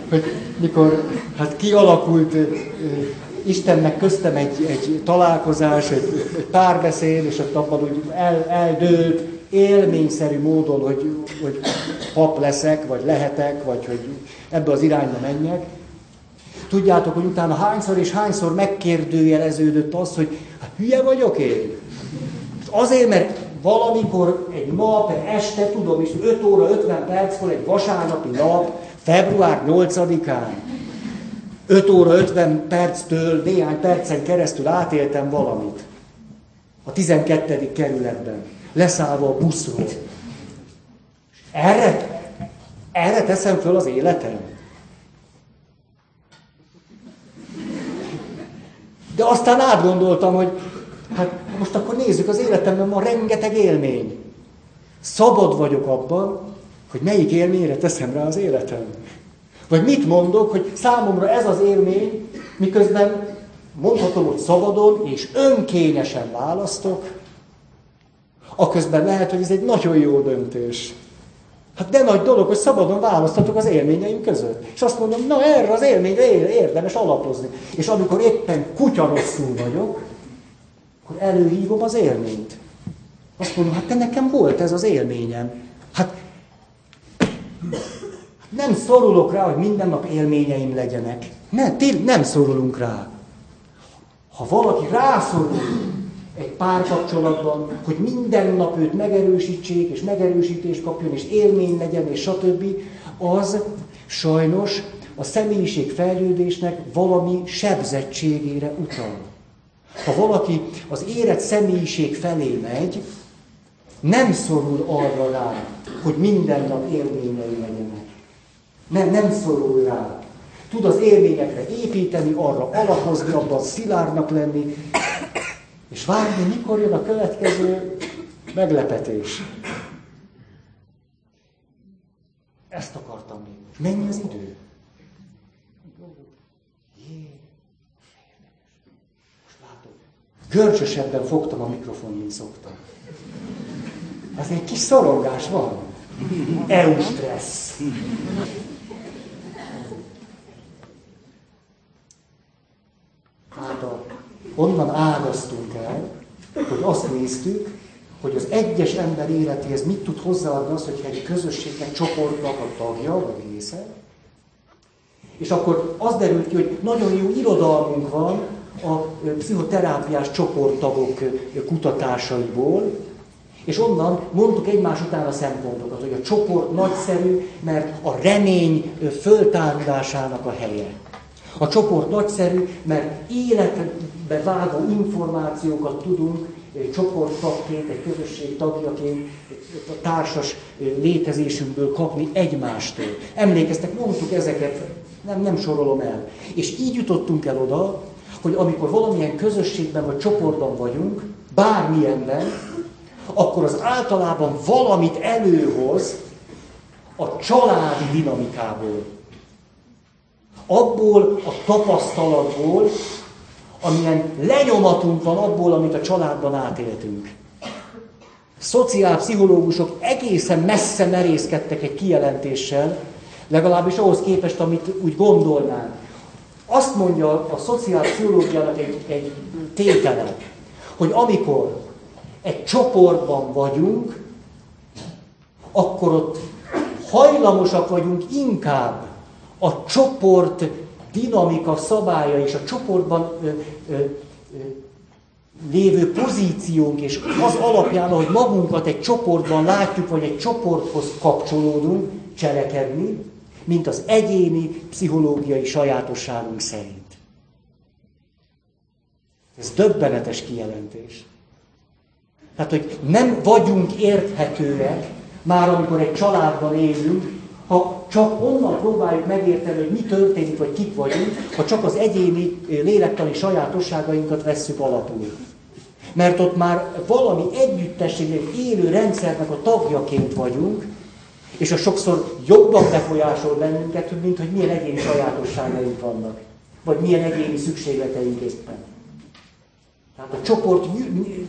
hogy, mikor hát kialakult Istennek köztem egy, egy találkozás, egy, egy párbeszéd, és ott abban úgy el, eldőlt, élményszerű módon, hogy, hogy pap leszek, vagy lehetek, vagy hogy ebbe az irányba menjek. Tudjátok, hogy utána hányszor és hányszor megkérdőjeleződött az, hogy hát hülye vagyok én? Azért, mert valamikor egy nap, egy este, tudom is, 5 óra 50 perckor, egy vasárnapi nap, február 8-án, 5 óra 50 perctől néhány percen keresztül átéltem valamit. A 12. kerületben, leszállva a buszról. Erre, erre teszem föl az életem. De aztán átgondoltam, hogy hát most akkor nézzük, az életemben van rengeteg élmény. Szabad vagyok abban, hogy melyik élményre teszem rá az életem. Vagy mit mondok, hogy számomra ez az élmény, miközben mondhatom, hogy szabadon és önkényesen választok, aközben lehet, hogy ez egy nagyon jó döntés. Hát de nagy dolog, hogy szabadon választatok az élményeim között. És azt mondom, na erre az élményre érdemes alapozni. És amikor éppen kutya rosszul vagyok, akkor előhívom az élményt. Azt mondom, hát te nekem volt ez az élményem. Hát nem szorulok rá, hogy minden nap élményeim legyenek. Nem, nem szorulunk rá. Ha valaki rászorul egy párkapcsolatban, hogy minden nap őt megerősítsék, és megerősítést kapjon, és élmény legyen, és stb., az sajnos a személyiség fejlődésnek valami sebzettségére utal. Ha valaki az érett személyiség felé megy, nem szorul arra rá, hogy minden nap élményei legyenek. Nem, nem szorul rá. Tud az élményekre építeni, arra alapozni, abban szilárdnak lenni, és várni, mikor jön a következő meglepetés. Ezt akartam még. Mennyi az idő? Görcsösebben fogtam a mikrofon, mint szoktam. Ez egy kis szorongás van. EU stressz. Hát a, onnan ágaztunk el, hogy azt néztük, hogy az egyes ember életéhez mit tud hozzáadni az, hogyha egy közösségnek, csoportnak a tagja, vagy része. És akkor az derült ki, hogy nagyon jó irodalmunk van a pszichoterápiás csoporttagok kutatásaiból, és onnan mondtuk egymás után a szempontokat, hogy a csoport nagyszerű, mert a remény föltárulásának a helye. A csoport nagyszerű, mert életbe vágó információkat tudunk csoporttagként, egy közösség tagjaként, a társas létezésünkből kapni egymástól. Emlékeztek, mondtuk ezeket, nem, nem sorolom el. És így jutottunk el oda, hogy amikor valamilyen közösségben vagy csoportban vagyunk, bármilyenben, akkor az általában valamit előhoz a családi dinamikából. Abból a tapasztalatból, amilyen lenyomatunk van abból, amit a családban átéltünk. Szociálpszichológusok egészen messze merészkedtek egy kijelentéssel, legalábbis ahhoz képest, amit úgy gondolnánk. Azt mondja a szociálpszichológiának egy, egy tétele, hogy amikor egy csoportban vagyunk, akkor ott hajlamosak vagyunk inkább a csoport dinamika szabálya és a csoportban ö, ö, ö, lévő pozíciónk, és az alapján, ahogy magunkat egy csoportban látjuk, vagy egy csoporthoz kapcsolódunk, cselekedni, mint az egyéni pszichológiai sajátosságunk szerint. Ez döbbenetes kijelentés. Tehát, hogy nem vagyunk érthetőek, már amikor egy családban élünk, ha csak onnan próbáljuk megérteni, hogy mi történik, vagy kik vagyunk, ha csak az egyéni lélektani sajátosságainkat vesszük alapul. Mert ott már valami együttességnek, élő rendszernek a tagjaként vagyunk, és a sokszor jobban befolyásol bennünket, mint hogy milyen egyéni sajátosságaink vannak, vagy milyen egyéni szükségleteink éppen. Tehát a csoport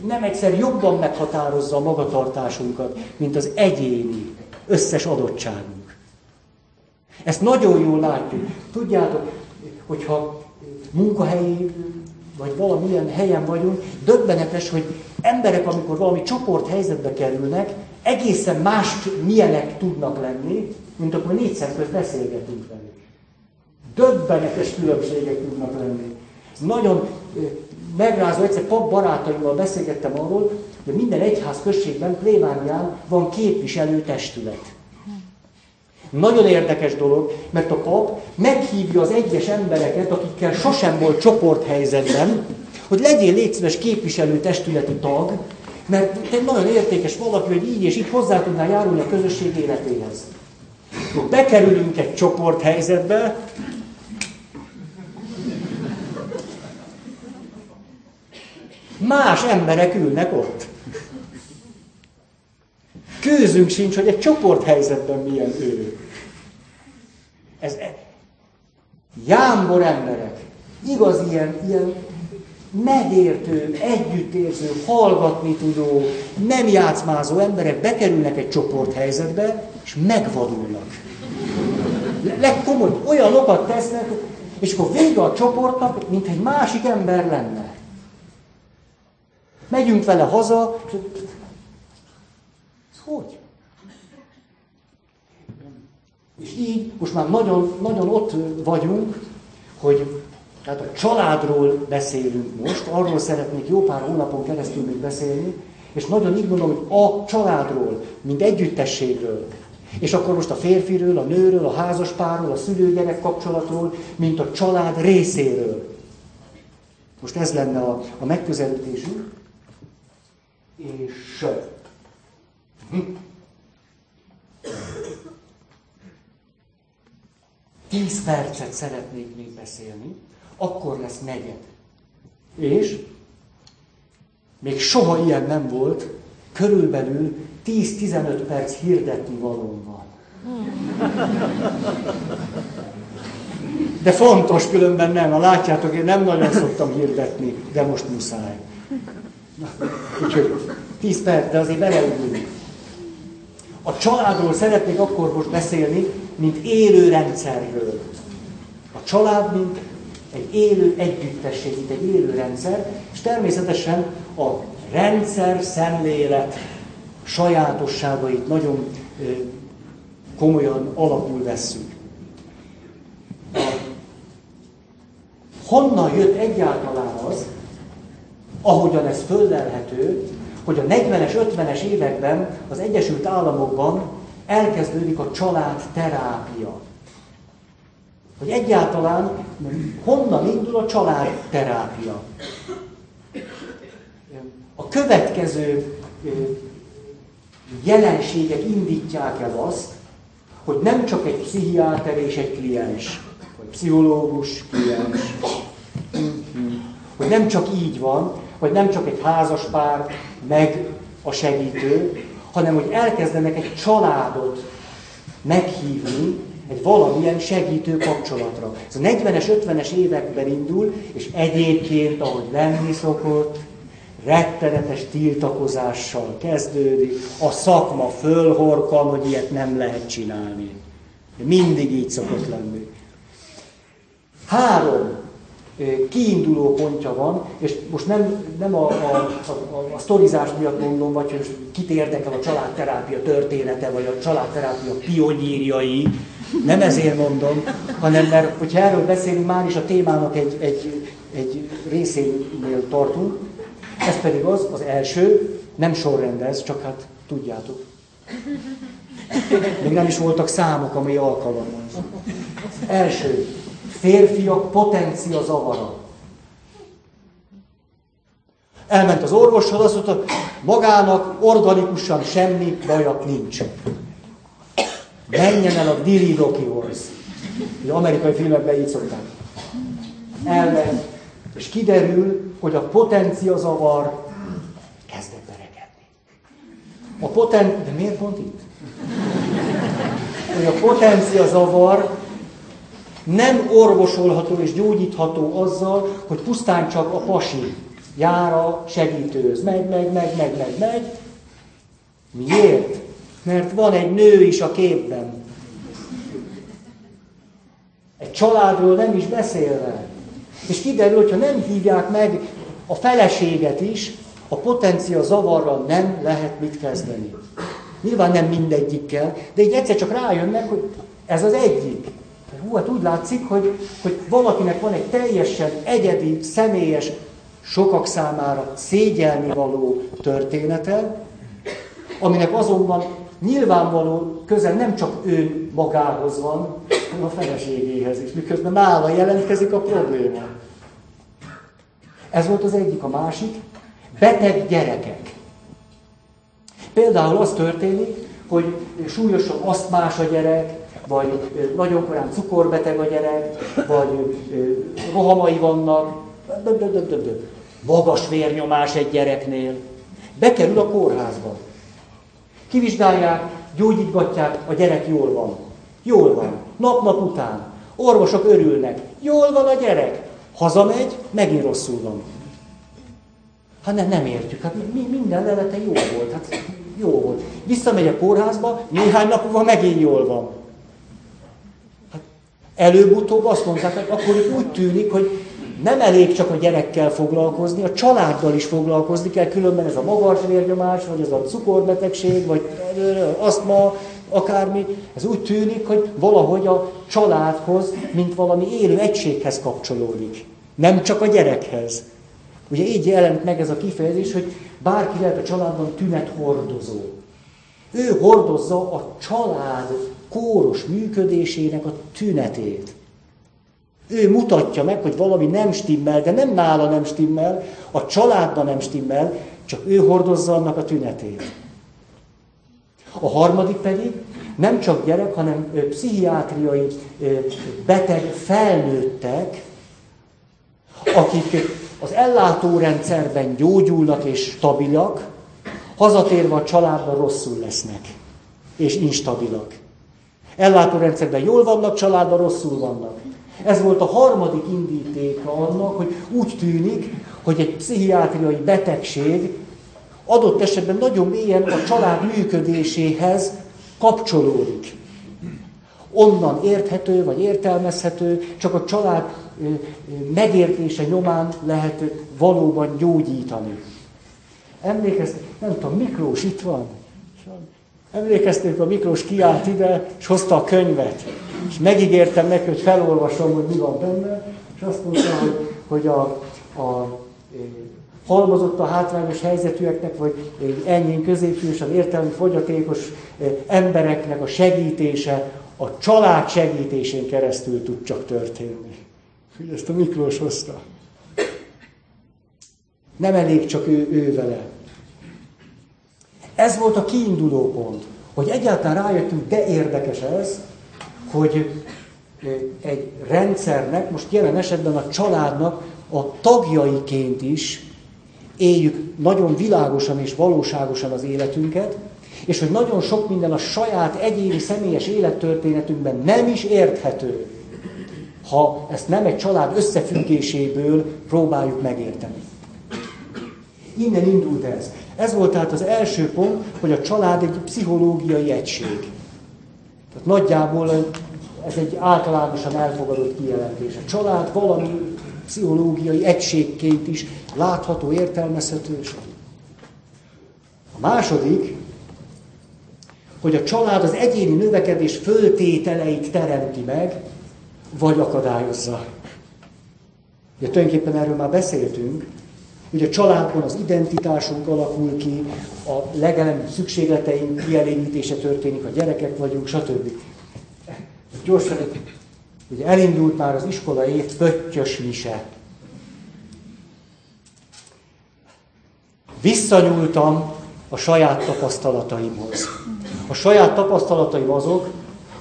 nem egyszer jobban meghatározza a magatartásunkat, mint az egyéni, összes adottságunk. Ezt nagyon jól látjuk. Tudjátok, hogyha munkahelyi vagy valamilyen helyen vagyunk, döbbenetes, hogy emberek, amikor valami csoport helyzetbe kerülnek, egészen más milyenek tudnak lenni, mint akkor négy közt beszélgetünk velük. Döbbenetes különbségek tudnak lenni. Nagyon megrázó, egyszer pap barátaimmal beszélgettem arról, hogy minden egyház községben, plébánián van képviselő testület. Nagyon érdekes dolog, mert a pap meghívja az egyes embereket, akikkel sosem volt csoporthelyzetben, hogy legyél létszíves képviselő testületi tag, mert te nagyon értékes valaki, hogy így és így hozzá tudnál járulni a közösség életéhez. Bekerülünk egy csoporthelyzetbe, Más emberek ülnek ott. Kőzünk sincs, hogy egy csoporthelyzetben milyen ő. Ez e- jámbor emberek, igaz ilyen, ilyen megértő, együttérző, hallgatni tudó, nem játszmázó emberek bekerülnek egy csoporthelyzetbe, és megvadulnak. Legkomoly, olyanokat tesznek, és akkor vége a csoportnak, mint egy másik ember lenne. Megyünk vele haza, hogy? És így most már nagyon, nagyon ott vagyunk, hogy tehát a családról beszélünk most, arról szeretnék jó pár hónapon keresztül még beszélni, és nagyon így mondom, hogy a családról, mint együttességről. És akkor most a férfiről, a nőről, a házaspárról, a szülő-gyerek kapcsolatról, mint a család részéről. Most ez lenne a, a megközelítésünk. És. Tíz percet szeretnék még beszélni, akkor lesz negyed. És még soha ilyen nem volt, körülbelül 10-15 perc hirdetni való van. De fontos, különben nem. Ha látjátok, én nem nagyon szoktam hirdetni, de most muszáj. Úgyhogy 10 perc, de azért beleugunk. A családról szeretnék akkor most beszélni, mint élő rendszerről. A család, mint egy élő együttesség, mint egy élő rendszer, és természetesen a rendszer szemlélet sajátosságait nagyon komolyan alapul vesszük. Honnan jött egyáltalán az, ahogyan ez föllelhető, hogy a 40-es, 50-es években az Egyesült Államokban elkezdődik a családterápia. Hogy egyáltalán honnan indul a családterápia. A következő jelenségek indítják el azt, hogy nem csak egy pszichiáter és egy kliens, vagy pszichológus, kliens, hogy nem csak így van, hogy nem csak egy házas pár, meg a segítő, hanem hogy elkezdenek egy családot meghívni egy valamilyen segítő kapcsolatra. Ez a 40-es, 50-es években indul, és egyébként, ahogy lenni szokott, rettenetes tiltakozással kezdődik, a szakma fölhorkan, hogy ilyet nem lehet csinálni. Mindig így szokott lenni. Három kiinduló pontja van, és most nem, nem a, a, a, a sztorizás miatt mondom, vagy hogy kit érdekel a családterápia története, vagy a családterápia pionírjai, nem ezért mondom, hanem mert hogyha erről beszélünk, már is a témának egy, egy, egy részénél tartunk, ez pedig az, az első, nem sorrendez, csak hát tudjátok. Még nem is voltak számok, ami alkalommal. Első, férfiak potencia zavara. Elment az orvoshoz, azt mondta, magának organikusan semmi baja nincs. Menjen el a dilidokihoz. Az amerikai filmekben így szokták. Elment, és kiderül, hogy a potencia zavar kezdett beregedni. A poten... De miért pont itt? Hogy a potencia zavar nem orvosolható és gyógyítható azzal, hogy pusztán csak a pasi jár a segítőz. Megy, megy, megy, megy, megy, megy. Miért? Mert van egy nő is a képben. Egy családról nem is beszélve. És kiderül, hogyha nem hívják meg a feleséget is, a potencia zavarral nem lehet mit kezdeni. Nyilván nem mindegyikkel, de így egyszer csak rájönnek, hogy ez az egyik. Hú, hát úgy látszik, hogy, hogy valakinek van egy teljesen egyedi, személyes, sokak számára szégyelni való története, aminek azonban nyilvánvaló közel nem csak ő magához van, hanem a feleségéhez is, miközben nála jelentkezik a probléma. Ez volt az egyik, a másik, beteg gyerekek. Például az történik, hogy súlyosan asztmás a gyerek, vagy nagyon korán cukorbeteg a gyerek, vagy rohamai vannak, magas vérnyomás egy gyereknél. Bekerül a kórházba. Kivizsgálják, gyógyítgatják, a gyerek jól van. Jól van. Nap-nap után. Orvosok örülnek. Jól van a gyerek. Hazamegy, megint rosszul van. Hát nem, nem értjük. Hát mi, minden lelete jó volt. Hát jó volt. Visszamegy a kórházba, néhány nap múlva megint jól van. Előbb-utóbb azt mondták, hogy akkor úgy tűnik, hogy nem elég csak a gyerekkel foglalkozni, a családdal is foglalkozni kell, különben ez a magas vérnyomás, vagy ez a cukorbetegség, vagy asztma, akármi, ez úgy tűnik, hogy valahogy a családhoz, mint valami élő egységhez kapcsolódik. Nem csak a gyerekhez. Ugye így jelent meg ez a kifejezés, hogy bárki lehet a családban tünet hordozó. Ő hordozza a család kóros működésének a tünetét. Ő mutatja meg, hogy valami nem stimmel, de nem nála nem stimmel, a családban nem stimmel, csak ő hordozza annak a tünetét. A harmadik pedig nem csak gyerek, hanem pszichiátriai beteg felnőttek, akik az ellátórendszerben gyógyulnak és stabilak, hazatérve a családban rosszul lesznek, és instabilak. Ellátórendszerben jól vannak, családban rosszul vannak. Ez volt a harmadik indítéka annak, hogy úgy tűnik, hogy egy pszichiátriai betegség adott esetben nagyon mélyen a család működéséhez kapcsolódik. Onnan érthető vagy értelmezhető, csak a család megértése nyomán lehet valóban gyógyítani. Emlékeztek, nem tudom, Miklós itt van. Emlékezték, a Miklós kiállt ide, és hozta a könyvet. És megígértem neki, hogy felolvasom, hogy mi van benne, és azt mondta, hogy, hogy a, a halmozott a hátrányos helyzetűeknek, vagy ennyi középsősen értelmi fogyatékos embereknek a segítése a család segítésén keresztül tud csak történni. Hogy ezt a Miklós hozta. Nem elég csak ő, ő vele. Ez volt a kiinduló pont, hogy egyáltalán rájöttünk, de érdekes ez, hogy egy rendszernek, most jelen esetben a családnak a tagjaiként is éljük nagyon világosan és valóságosan az életünket, és hogy nagyon sok minden a saját egyéni személyes élettörténetünkben nem is érthető, ha ezt nem egy család összefüggéséből próbáljuk megérteni. Innen indult ez. Ez volt tehát az első pont, hogy a család egy pszichológiai egység. Tehát nagyjából ez egy általánosan elfogadott kijelentés. A család valami pszichológiai egységként is látható, értelmezhető. A második, hogy a család az egyéni növekedés föltételeit teremti meg, vagy akadályozza. Ugye tulajdonképpen erről már beszéltünk, hogy a családban az identitásunk alakul ki, a legelem szükségleteink kielégítése történik, a gyerekek vagyunk, stb. Gyorsan, ugye elindult már az iskola év pöttyös mise. Visszanyúltam a saját tapasztalataimhoz. A saját tapasztalataim azok,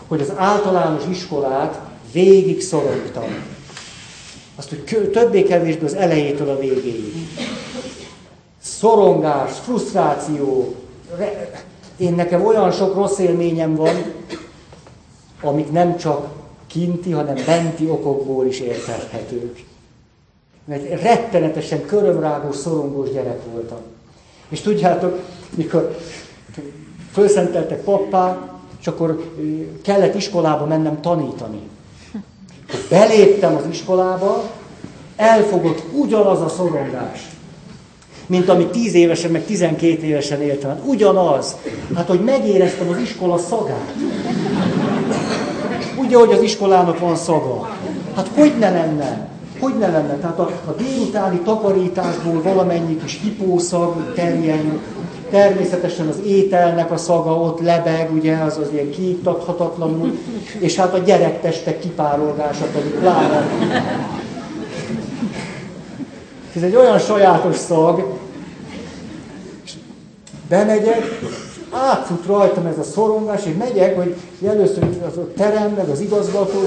hogy az általános iskolát végig szorongtam. Azt, hogy többé-kevésbé az elejétől a végéig. Szorongás, frusztráció. Én nekem olyan sok rossz élményem van, amik nem csak kinti, hanem benti okokból is értelhetők. Mert rettenetesen körömrágós, szorongós gyerek voltam. És tudjátok, mikor felszenteltek pappá, és akkor kellett iskolába mennem tanítani. Beléptem az iskolába, elfogott ugyanaz a szorongás, mint amit 10 évesen, meg 12 évesen éltem. Hát ugyanaz. Hát, hogy megéreztem az iskola szagát. Úgy, hogy az iskolának van szaga. Hát hogy ne lenne? Hogy ne lenne? Tehát a, a délutáni takarításból valamennyi kis hipószag terjen, természetesen az ételnek a szaga ott lebeg, ugye, az az ilyen kiiktathatatlanul, és hát a gyerektestek kipárolgása pedig pláne. Ez egy olyan sajátos szag, és bemegyek, átfut rajtam ez a szorongás, és megyek, hogy először az a terem, meg az igazgató,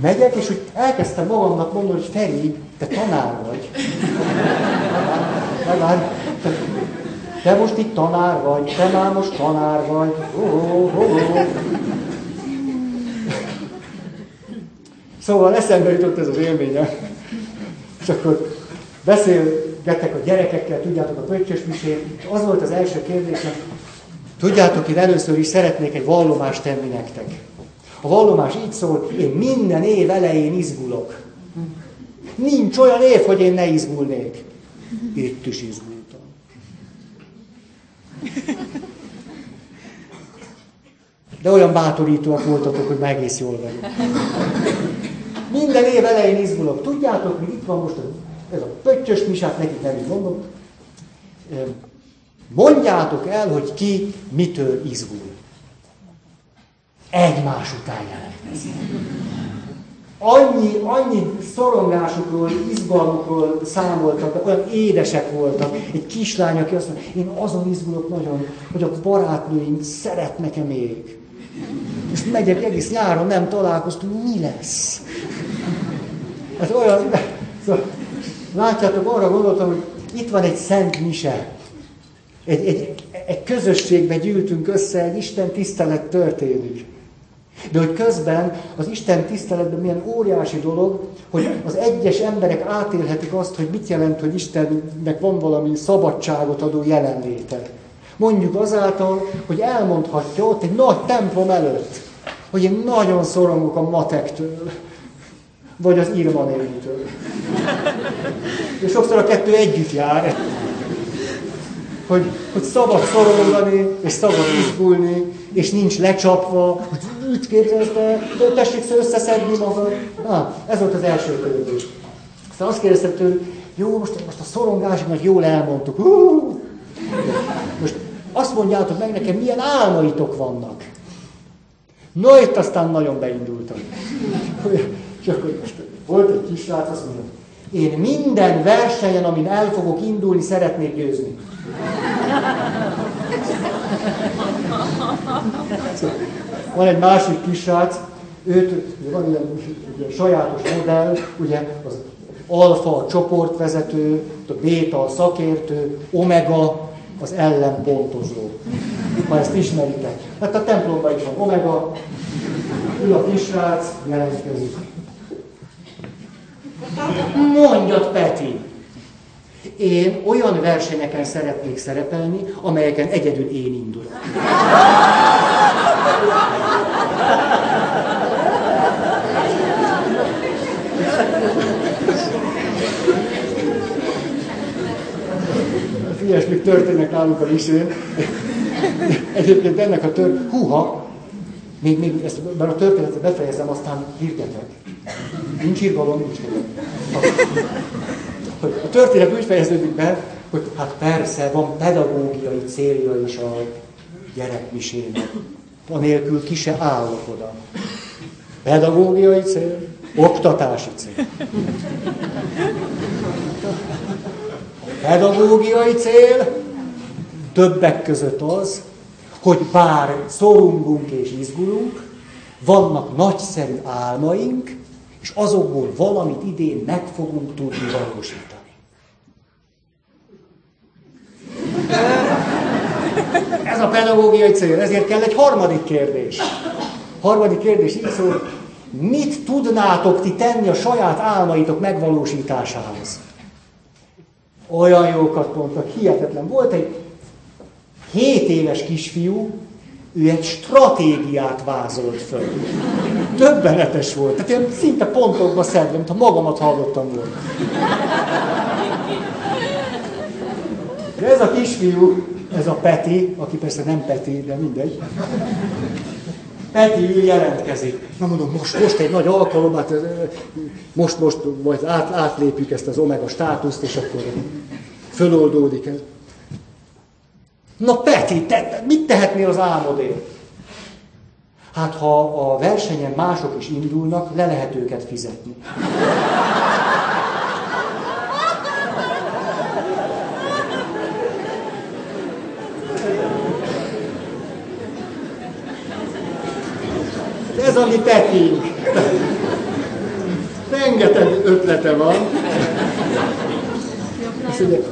megyek, és úgy elkezdtem magamnak mondani, hogy Feri, te tanár vagy. Legalább, te, te most itt tanár vagy, te már most tanár vagy. Oh, oh, oh. Szóval eszembe jutott ez az élményem. És akkor beszélgetek a gyerekekkel, tudjátok, a pöttyös misét, és az volt az első kérdésem, Tudjátok, én először is szeretnék egy vallomást tenni nektek. A vallomás így szól, én minden év elején izgulok. Nincs olyan év, hogy én ne izgulnék. Itt is izgultam. De olyan bátorítóak voltatok, hogy már egész jól vagyok. Minden év elején izgulok. Tudjátok, hogy itt van most ez a pöttyös misát, nekik nem így mondom. Mondjátok el, hogy ki mitől izgul. Egymás után jelentkezik. Annyi, annyi szorongásukról, izgalmukról számoltak, olyan édesek voltak. Egy kislány, aki azt mondja, én azon izgulok nagyon, hogy a barátnőim szeretnek-e még. És megyek egész nyáron, nem találkoztunk, mi lesz? Hát olyan, szóval, látjátok, arra gondoltam, hogy itt van egy szent mise. Egy, egy, egy közösségbe gyűltünk össze, egy Isten tisztelet történik. De hogy közben az Isten tiszteletben milyen óriási dolog, hogy az egyes emberek átélhetik azt, hogy mit jelent, hogy Istennek van valami szabadságot adó jelenléte. Mondjuk azáltal, hogy elmondhatja ott egy nagy templom előtt, hogy én nagyon szorongok a matektől, vagy az Irmanétől. És sokszor a kettő együtt jár hogy, hogy szabad szorongani, és szabad izgulni, és nincs lecsapva, hogy úgy kérdezte, tessék összeszedni magad. Na, ez volt az első kérdés. Aztán azt kérdeztem tőle, jó, most, most a szorongásnak jól elmondtuk. Hú! Most azt mondjátok meg nekem, milyen álmaitok vannak. No, itt aztán nagyon beindultam. És akkor most volt egy kisrác, azt mondja, én minden versenyen, amin el fogok indulni, szeretnék győzni. Van egy másik kisrác, őt, van ilyen, ilyen sajátos modell, ugye az alfa a csoportvezető, a béta a szakértő, omega az ellenpontozó. Ha ezt ismeritek. Hát a templomban is van omega, ül a kisrác, jelentkezik. Mondjad, Peti! Én olyan versenyeken szeretnék szerepelni, amelyeken egyedül én indulok. Ilyesmik történnek nálunk a misén. Egyébként ennek a tör... Húha! Még, még ezt, mert a történetet befejezem, aztán hirdetek. Nincs írgalom, nincs hogy a történet úgy fejeződik be, hogy hát persze van pedagógiai célja is a gyerekmisének. Anélkül ki se állok oda. Pedagógiai cél, oktatási cél. A pedagógiai cél többek között az, hogy bár szorungunk és izgulunk, vannak nagyszerű álmaink, és azokból valamit idén meg fogunk tudni valósítani. Ez a pedagógiai cél, ezért kell egy harmadik kérdés. Harmadik kérdés így szól, mit tudnátok ti tenni a saját álmaitok megvalósításához? Olyan jókat mondtak, hihetetlen. Volt egy 7 éves kisfiú, ő egy stratégiát vázolt föl. Többenetes volt. Tehát én szinte pontokba szedve, mintha magamat hallottam volna. De ez a kisfiú, ez a Peti, aki persze nem Peti, de mindegy. Peti jelentkezik. Na mondom, most, most egy nagy alkalom, hát most, most majd át, átlépjük ezt az omega státuszt, és akkor föloldódik ez. Na Peti, te, mit tehetnél az álmodért? Hát ha a versenyen mások is indulnak, le lehet őket fizetni. Ez a mi Petink. Rengeteg ötlete van.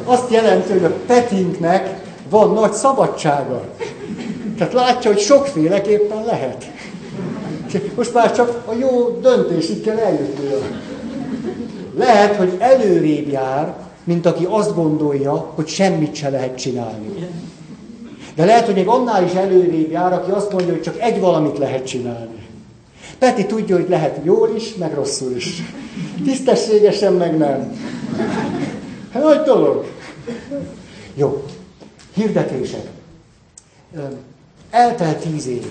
azt jelenti, hogy a Petinknek van nagy szabadsága. Tehát látja, hogy sokféleképpen lehet. Most már csak a jó döntésig kell eljutni. Lehet, hogy előrébb jár, mint aki azt gondolja, hogy semmit se lehet csinálni. De lehet, hogy még annál is előrébb jár, aki azt mondja, hogy csak egy valamit lehet csinálni. Peti tudja, hogy lehet jól is, meg rosszul is. Tisztességesen, meg nem. Hát nagy dolog. Jó. Hirdetések. Eltelt tíz év,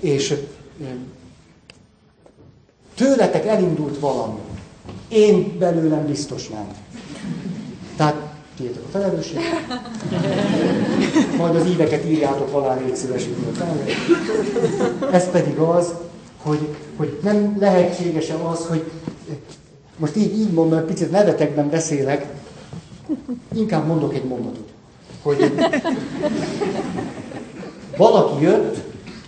és tőletek elindult valami. Én belőlem biztos nem. Tehát tiétek a felelősség. Majd az íveket írjátok alá, légy szíves, Ez pedig az, hogy, hogy nem lehetséges -e az, hogy most így, így mondom, egy picit nevetekben beszélek, inkább mondok egy mondatot hogy valaki jött,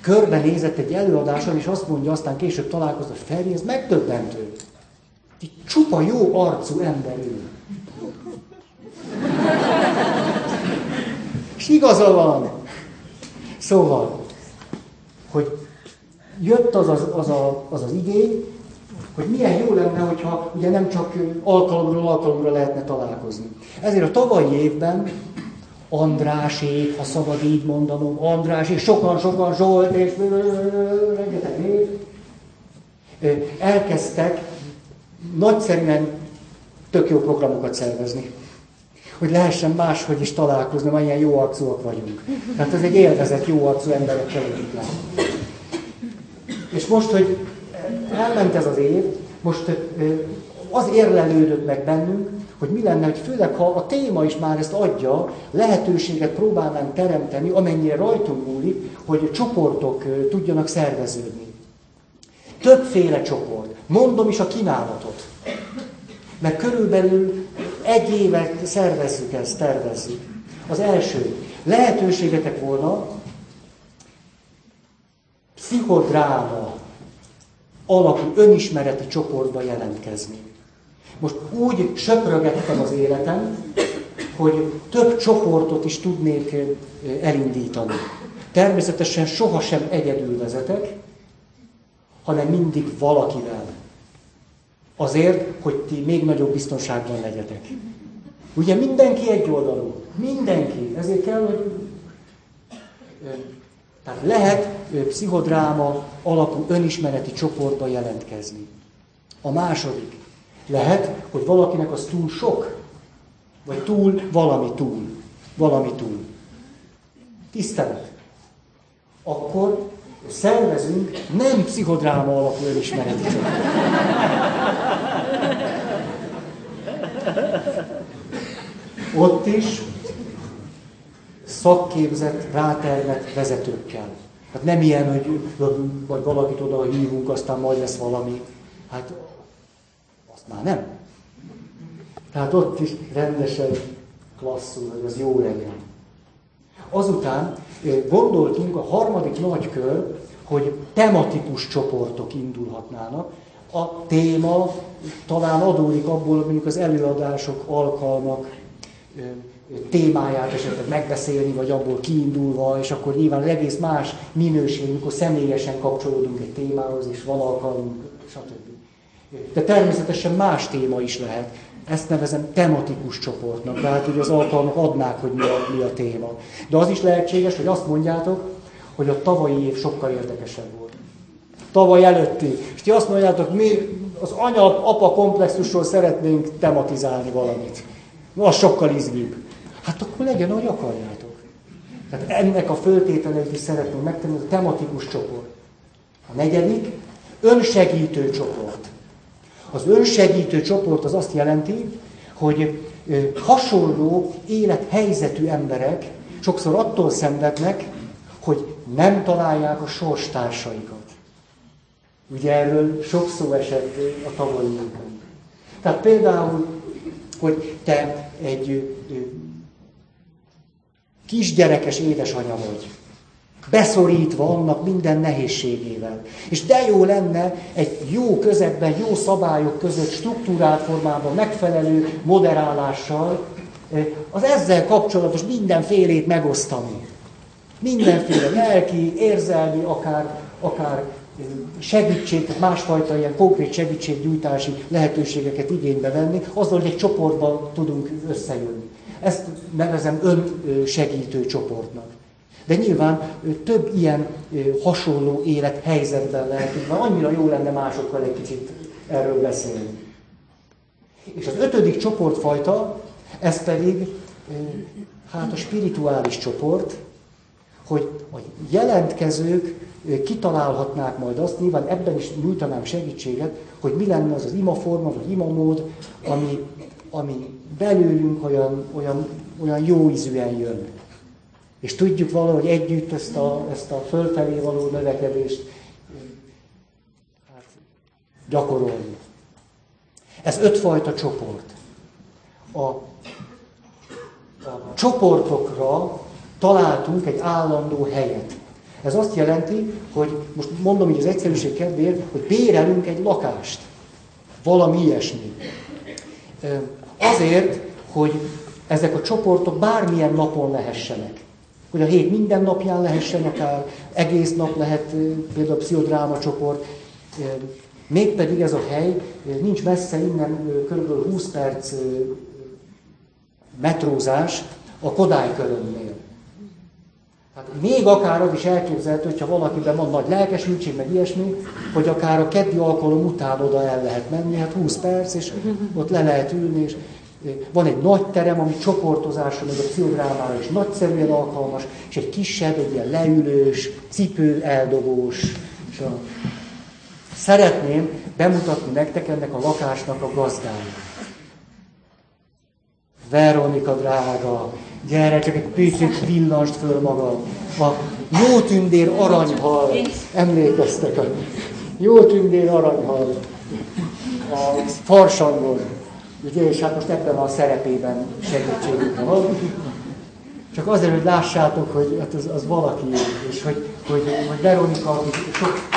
körbenézett egy előadáson, és azt mondja, aztán később találkozott, Feri, ez megdöbbentő. Egy csupa jó arcú ember ő. És igaza van. Szóval, hogy jött az az, az, a, az, az igény, hogy milyen jó lenne, hogyha ugye nem csak alkalomról alkalomra lehetne találkozni. Ezért a tavalyi évben Andrásék, ha szabad így mondanom, András, sokan-sokan Zsolt, és rengeteg név, elkezdtek nagyszerűen tök jó programokat szervezni. Hogy lehessen máshogy is találkozni, mert ilyen jó arcúak vagyunk. Tehát ez egy élvezett jó arcú emberek együtt le. És most, hogy elment ez az év, most az érlelődött meg bennünk, hogy mi lenne, hogy főleg ha a téma is már ezt adja, lehetőséget próbálnánk teremteni, amennyire rajtunk múlik, hogy csoportok tudjanak szerveződni. Többféle csoport. Mondom is a kínálatot. Mert körülbelül egy éve szervezzük ezt, tervezzük. Az első. Lehetőségetek volna pszichodráma alapú önismereti csoportba jelentkezni. Most úgy söprögettem az életem, hogy több csoportot is tudnék elindítani. Természetesen sohasem egyedül vezetek, hanem mindig valakivel. Azért, hogy ti még nagyobb biztonságban legyetek. Ugye mindenki egy oldalú. Mindenki. Ezért kell, hogy... Tehát lehet pszichodráma alapú önismereti csoportba jelentkezni. A második. Lehet, hogy valakinek az túl sok, vagy túl valami túl. Valami túl. Tisztelet. Akkor szervezünk nem pszichodráma alapú önismereti Ott is szakképzett, rátermett vezetőkkel. Hát nem ilyen, hogy vagy valakit oda hívunk, aztán majd lesz valami. Hát már nem. Tehát ott is rendesen klasszul, hogy az jó legyen. Azután gondoltunk a harmadik nagy kör, hogy tematikus csoportok indulhatnának. A téma talán adódik abból, mondjuk az előadások, alkalmak témáját esetleg megbeszélni, vagy abból kiindulva, és akkor nyilván egész más minőség, amikor személyesen kapcsolódunk egy témához, és van alkalmunk, stb. De természetesen más téma is lehet. Ezt nevezem tematikus csoportnak, tehát hogy az alkalmak adnák, hogy mi a, mi a téma. De az is lehetséges, hogy azt mondjátok, hogy a tavalyi év sokkal érdekesebb volt. Tavaly előtti. És ti azt mondjátok, mi az anya-apa komplexusról szeretnénk tematizálni valamit. No, az sokkal izgibb. Hát akkor legyen, ahogy akarjátok. Tehát ennek a föltételeit is szeretném megtenni, a tematikus csoport. A negyedik, önsegítő csoport. Az önsegítő csoport az azt jelenti, hogy hasonló élethelyzetű emberek sokszor attól szenvednek, hogy nem találják a sorstársaikat. Ugye erről sok szó esett a tavalyi évben. Tehát például, hogy te egy kisgyerekes édesanyja vagy, beszorítva annak minden nehézségével. És de jó lenne egy jó közegben, jó szabályok között, struktúrált formában, megfelelő moderálással az ezzel kapcsolatos mindenfélét megosztani. Mindenféle lelki, érzelmi, akár, akár segítség, tehát másfajta ilyen konkrét segítséggyújtási lehetőségeket igénybe venni, azzal, hogy egy csoportban tudunk összejönni. Ezt nevezem önsegítő csoportnak. De nyilván több ilyen hasonló élethelyzetben lehetünk, mert annyira jó lenne másokkal egy kicsit erről beszélni. És az ötödik csoportfajta, ez pedig hát a spirituális csoport, hogy a jelentkezők kitalálhatnák majd azt, nyilván ebben is nyújtanám segítséget, hogy mi lenne az az imaforma, vagy imamód, ami, ami belőlünk olyan, olyan, olyan jó ízűen jön. És tudjuk valahogy együtt ezt a, ezt a fölfelé való növekedést hát, gyakorolni. Ez ötfajta csoport. A, a csoportokra találtunk egy állandó helyet. Ez azt jelenti, hogy most mondom így az egyszerűség kedvéért, hogy bérelünk egy lakást. Valami ilyesmi. Azért, hogy ezek a csoportok bármilyen napon lehessenek. Hogy a hét minden napján lehessen, akár egész nap lehet például a pszichodráma csoport. Mégpedig ez a hely nincs messze innen, kb. 20 perc metrózás a Kodály körönnél. Hát még akár az is elképzelhető, hogyha valakiben van nagy lelkesültség, meg ilyesmi, hogy akár a keddi alkalom után oda el lehet menni, hát 20 perc, és ott le lehet ülni, és van egy nagy terem, ami csoportozásra, meg a pszichodrámára is nagyszerűen alkalmas, és egy kisebb, egy ilyen leülős, cipő eldobós. Szeretném bemutatni nektek ennek a lakásnak a gazdáját. Veronika drága, gyere, csak egy picit villanst föl magad. A jó tündér aranyhal, emlékeztek a jó tündér aranyhal a farsangon. Ugye, és hát most ebben a szerepében segítségükre van. Csak azért, hogy lássátok, hogy hát az, az valaki, és hogy, hogy, hogy Veronika, sok,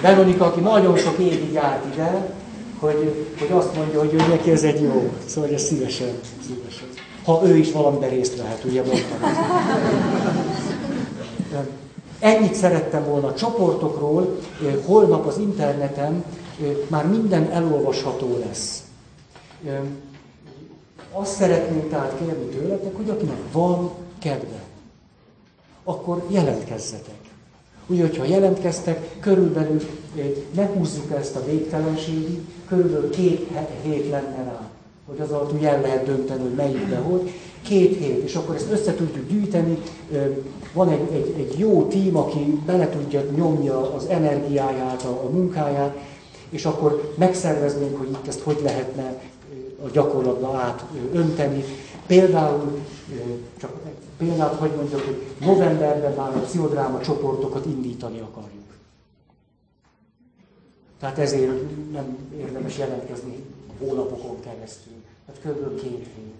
Veronika, aki nagyon sok évig járt ide, hogy, hogy azt mondja, hogy ő neki ez egy jó. Szóval ez szívesen, szívesen. Ha ő is valamiben részt vehet, ugye mondtam. Ennyit szerettem volna a csoportokról, holnap az interneten már minden elolvasható lesz. Azt szeretném tehát kérni tőletek, hogy akinek van kedve, akkor jelentkezzetek. Úgy, hogyha jelentkeztek, körülbelül ne húzzuk ezt a végtelenségig, körülbelül két hét lenne rá, hogy az alatt el lehet dönteni, hogy melyikbe hogy. Két hét, és akkor ezt össze tudjuk gyűjteni. Van egy, egy, egy jó tím, aki bele tudja nyomja az energiáját, a, a munkáját, és akkor megszerveznénk, hogy itt ezt hogy lehetne a gyakorlatba átönteni. Például, csak példát, hogy mondjak, hogy novemberben már a pszichodráma csoportokat indítani akarjuk. Tehát ezért nem érdemes jelentkezni hónapokon keresztül. Tehát kb. két hét.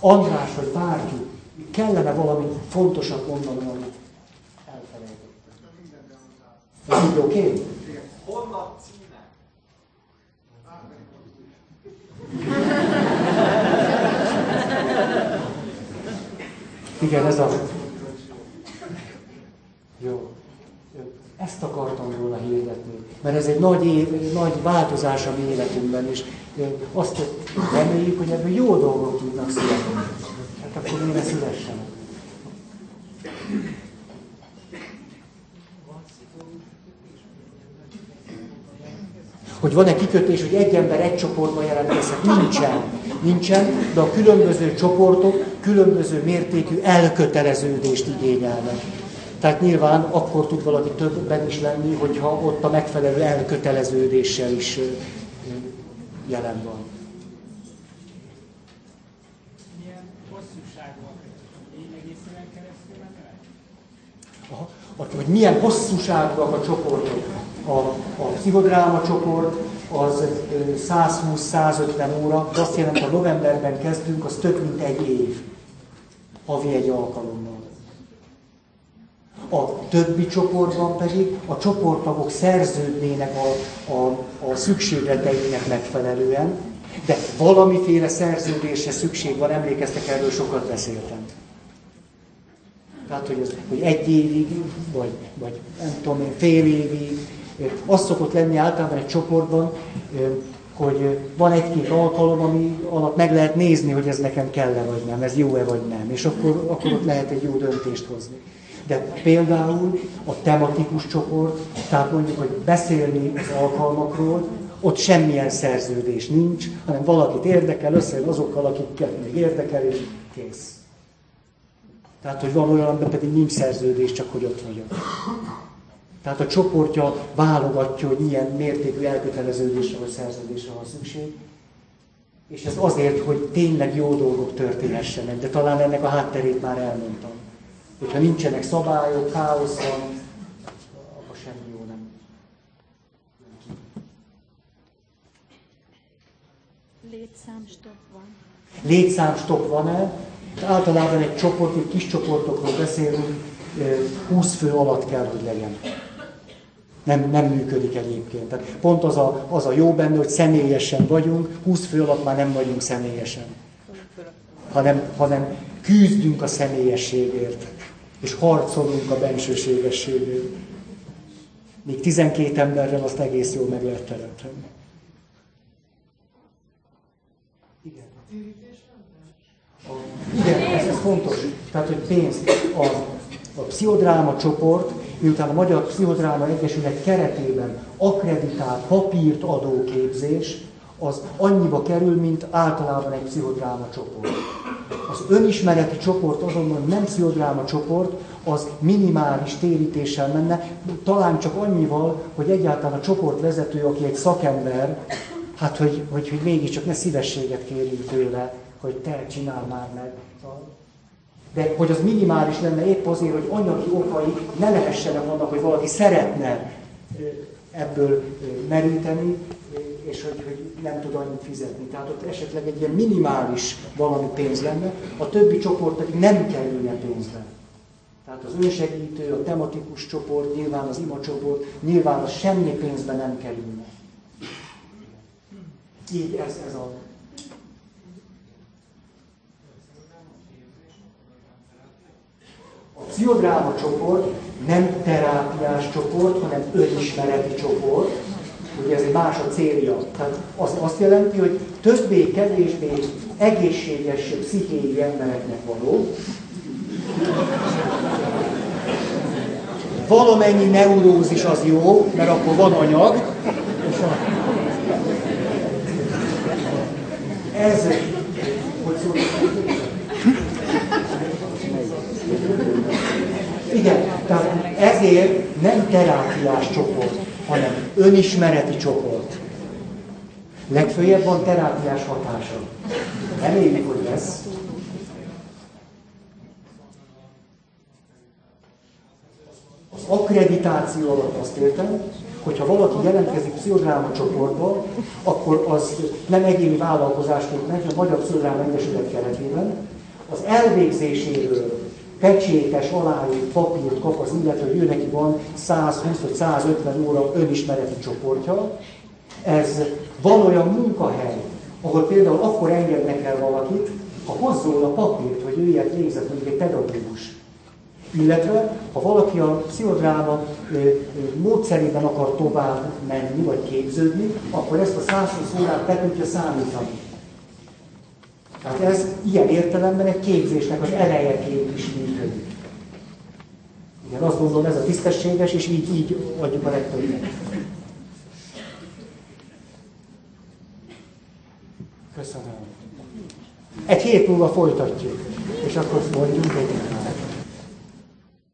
András, hogy várjuk, kellene valami fontosat mondani, amit elfelejtettem. Ez így oké? Okay? Honnan címe? Igen, ez a... Jó. Ezt akartam volna hirdetni. Mert ez egy nagy, év, nagy változás a mi életünkben, és azt reméljük, hogy ebből jó dolgok tudnak születni. Hát akkor miért szülessenek? Hogy van-e kikötés, hogy egy ember egy csoportban jelentkezhet? Nincsen. Nincsen, de a különböző csoportok különböző mértékű elköteleződést igényelnek. Tehát nyilván akkor tud valaki többen is lenni, hogyha ott a megfelelő elköteleződéssel is jelen van. hogy milyen hosszúságúak a csoportok. A, a pszichodráma csoport az 120-150 óra, de azt jelenti, hogy novemberben kezdünk, az több mint egy év. Havi egy alkalommal. A többi csoportban pedig a csoporttagok szerződnének a, a, a szükségleteinek megfelelően, de valamiféle szerződésre szükség van, emlékeztek, erről sokat beszéltem. Tehát, hogy, ez, hogy egy évig, vagy, vagy nem tudom én, fél évig, az szokott lenni általában egy csoportban, hogy van egy-két alkalom, ami alatt meg lehet nézni, hogy ez nekem kell-e vagy nem, ez jó-e vagy nem, és akkor, akkor ott lehet egy jó döntést hozni. De például a tematikus csoport, tehát mondjuk, hogy beszélni az alkalmakról, ott semmilyen szerződés nincs, hanem valakit érdekel, összejön azokkal, akiket még érdekel, és kész. Tehát, hogy van olyan, amiben pedig nincs szerződés, csak hogy ott vagyok. Tehát a csoportja válogatja, hogy milyen mértékű elköteleződésre vagy szerződésre van szükség. És ez azért, hogy tényleg jó dolgok történhessenek, de talán ennek a hátterét már elmondtam. Hogyha nincsenek szabályok, káosz van, akkor semmi jó nem. Létszámstop van. Létszámstop van-e? Általában egy csoport, egy kis csoportokról beszélünk, 20 fő alatt kell, hogy legyen. Nem, nem működik egyébként. Tehát pont az a, az a jó benne, hogy személyesen vagyunk, 20 fő alatt már nem vagyunk személyesen. Hanem, hanem küzdünk a személyességért, és harcolunk a bensőségességért. Még 12 emberrel azt egész jól meg lehet teremteni. Igen. Igen, ez, ez fontos. Tehát, hogy pénz. A, a pszichodráma csoport, miután a Magyar Pszichodráma Egyesület keretében akreditált papírt adó képzés, az annyiba kerül, mint általában egy pszichodráma csoport. Az önismereti csoport azonban nem pszichodráma csoport, az minimális térítéssel menne, talán csak annyival, hogy egyáltalán a csoportvezető, aki egy szakember, hát hogy, hogy, hogy mégiscsak ne szívességet kérjünk tőle, hogy te csinál már meg. De hogy az minimális lenne épp azért, hogy anyagi okai ne lehessenek annak, hogy valaki szeretne ebből meríteni, és hogy, hogy nem tud annyit fizetni. Tehát ott esetleg egy ilyen minimális valami pénz lenne, a többi csoport pedig nem kerülne pénzbe. Tehát az önsegítő, a tematikus csoport, nyilván az ima csoport, nyilván az semmi pénzbe nem kerülne. Így ez, ez a A pszichodráma csoport nem terápiás csoport, hanem önismereti csoport. Ugye ez egy más a célja. Tehát az azt jelenti, hogy többé-kevésbé egészséges pszichéi embereknek való. Valamennyi neurózis az jó, mert akkor van anyag. Ez, hogy szólok, Igen, tehát ezért nem terápiás csoport, hanem önismereti csoport. Legfőjebb van terápiás hatása. Reméljük, hogy lesz. Az akkreditáció alatt azt értem, hogyha valaki jelentkezik pszichodráma csoportba, akkor az nem egyéni vállalkozásként megy a Magyar Pszichodráma Egyesület keretében, az elvégzéséről pecsétes, aláírt papírt kap az illető, hogy ő neki van 120 vagy 150 óra önismereti csoportja. Ez van olyan munkahely, ahol például akkor engednek el valakit, ha hozzól a papírt, hogy ő ilyet végzett, mondjuk egy pedagógus. Illetve, ha valaki a pszichodráma módszerében akar tovább menni, vagy képződni, akkor ezt a 120 órát be tudja számítani. Tehát ez ilyen értelemben egy képzésnek az elejeként is működik. Igen, azt gondolom, ez a tisztességes, és így, így adjuk a legtöbbet. Köszönöm. Egy hét múlva folytatjuk, és akkor mondjunk egy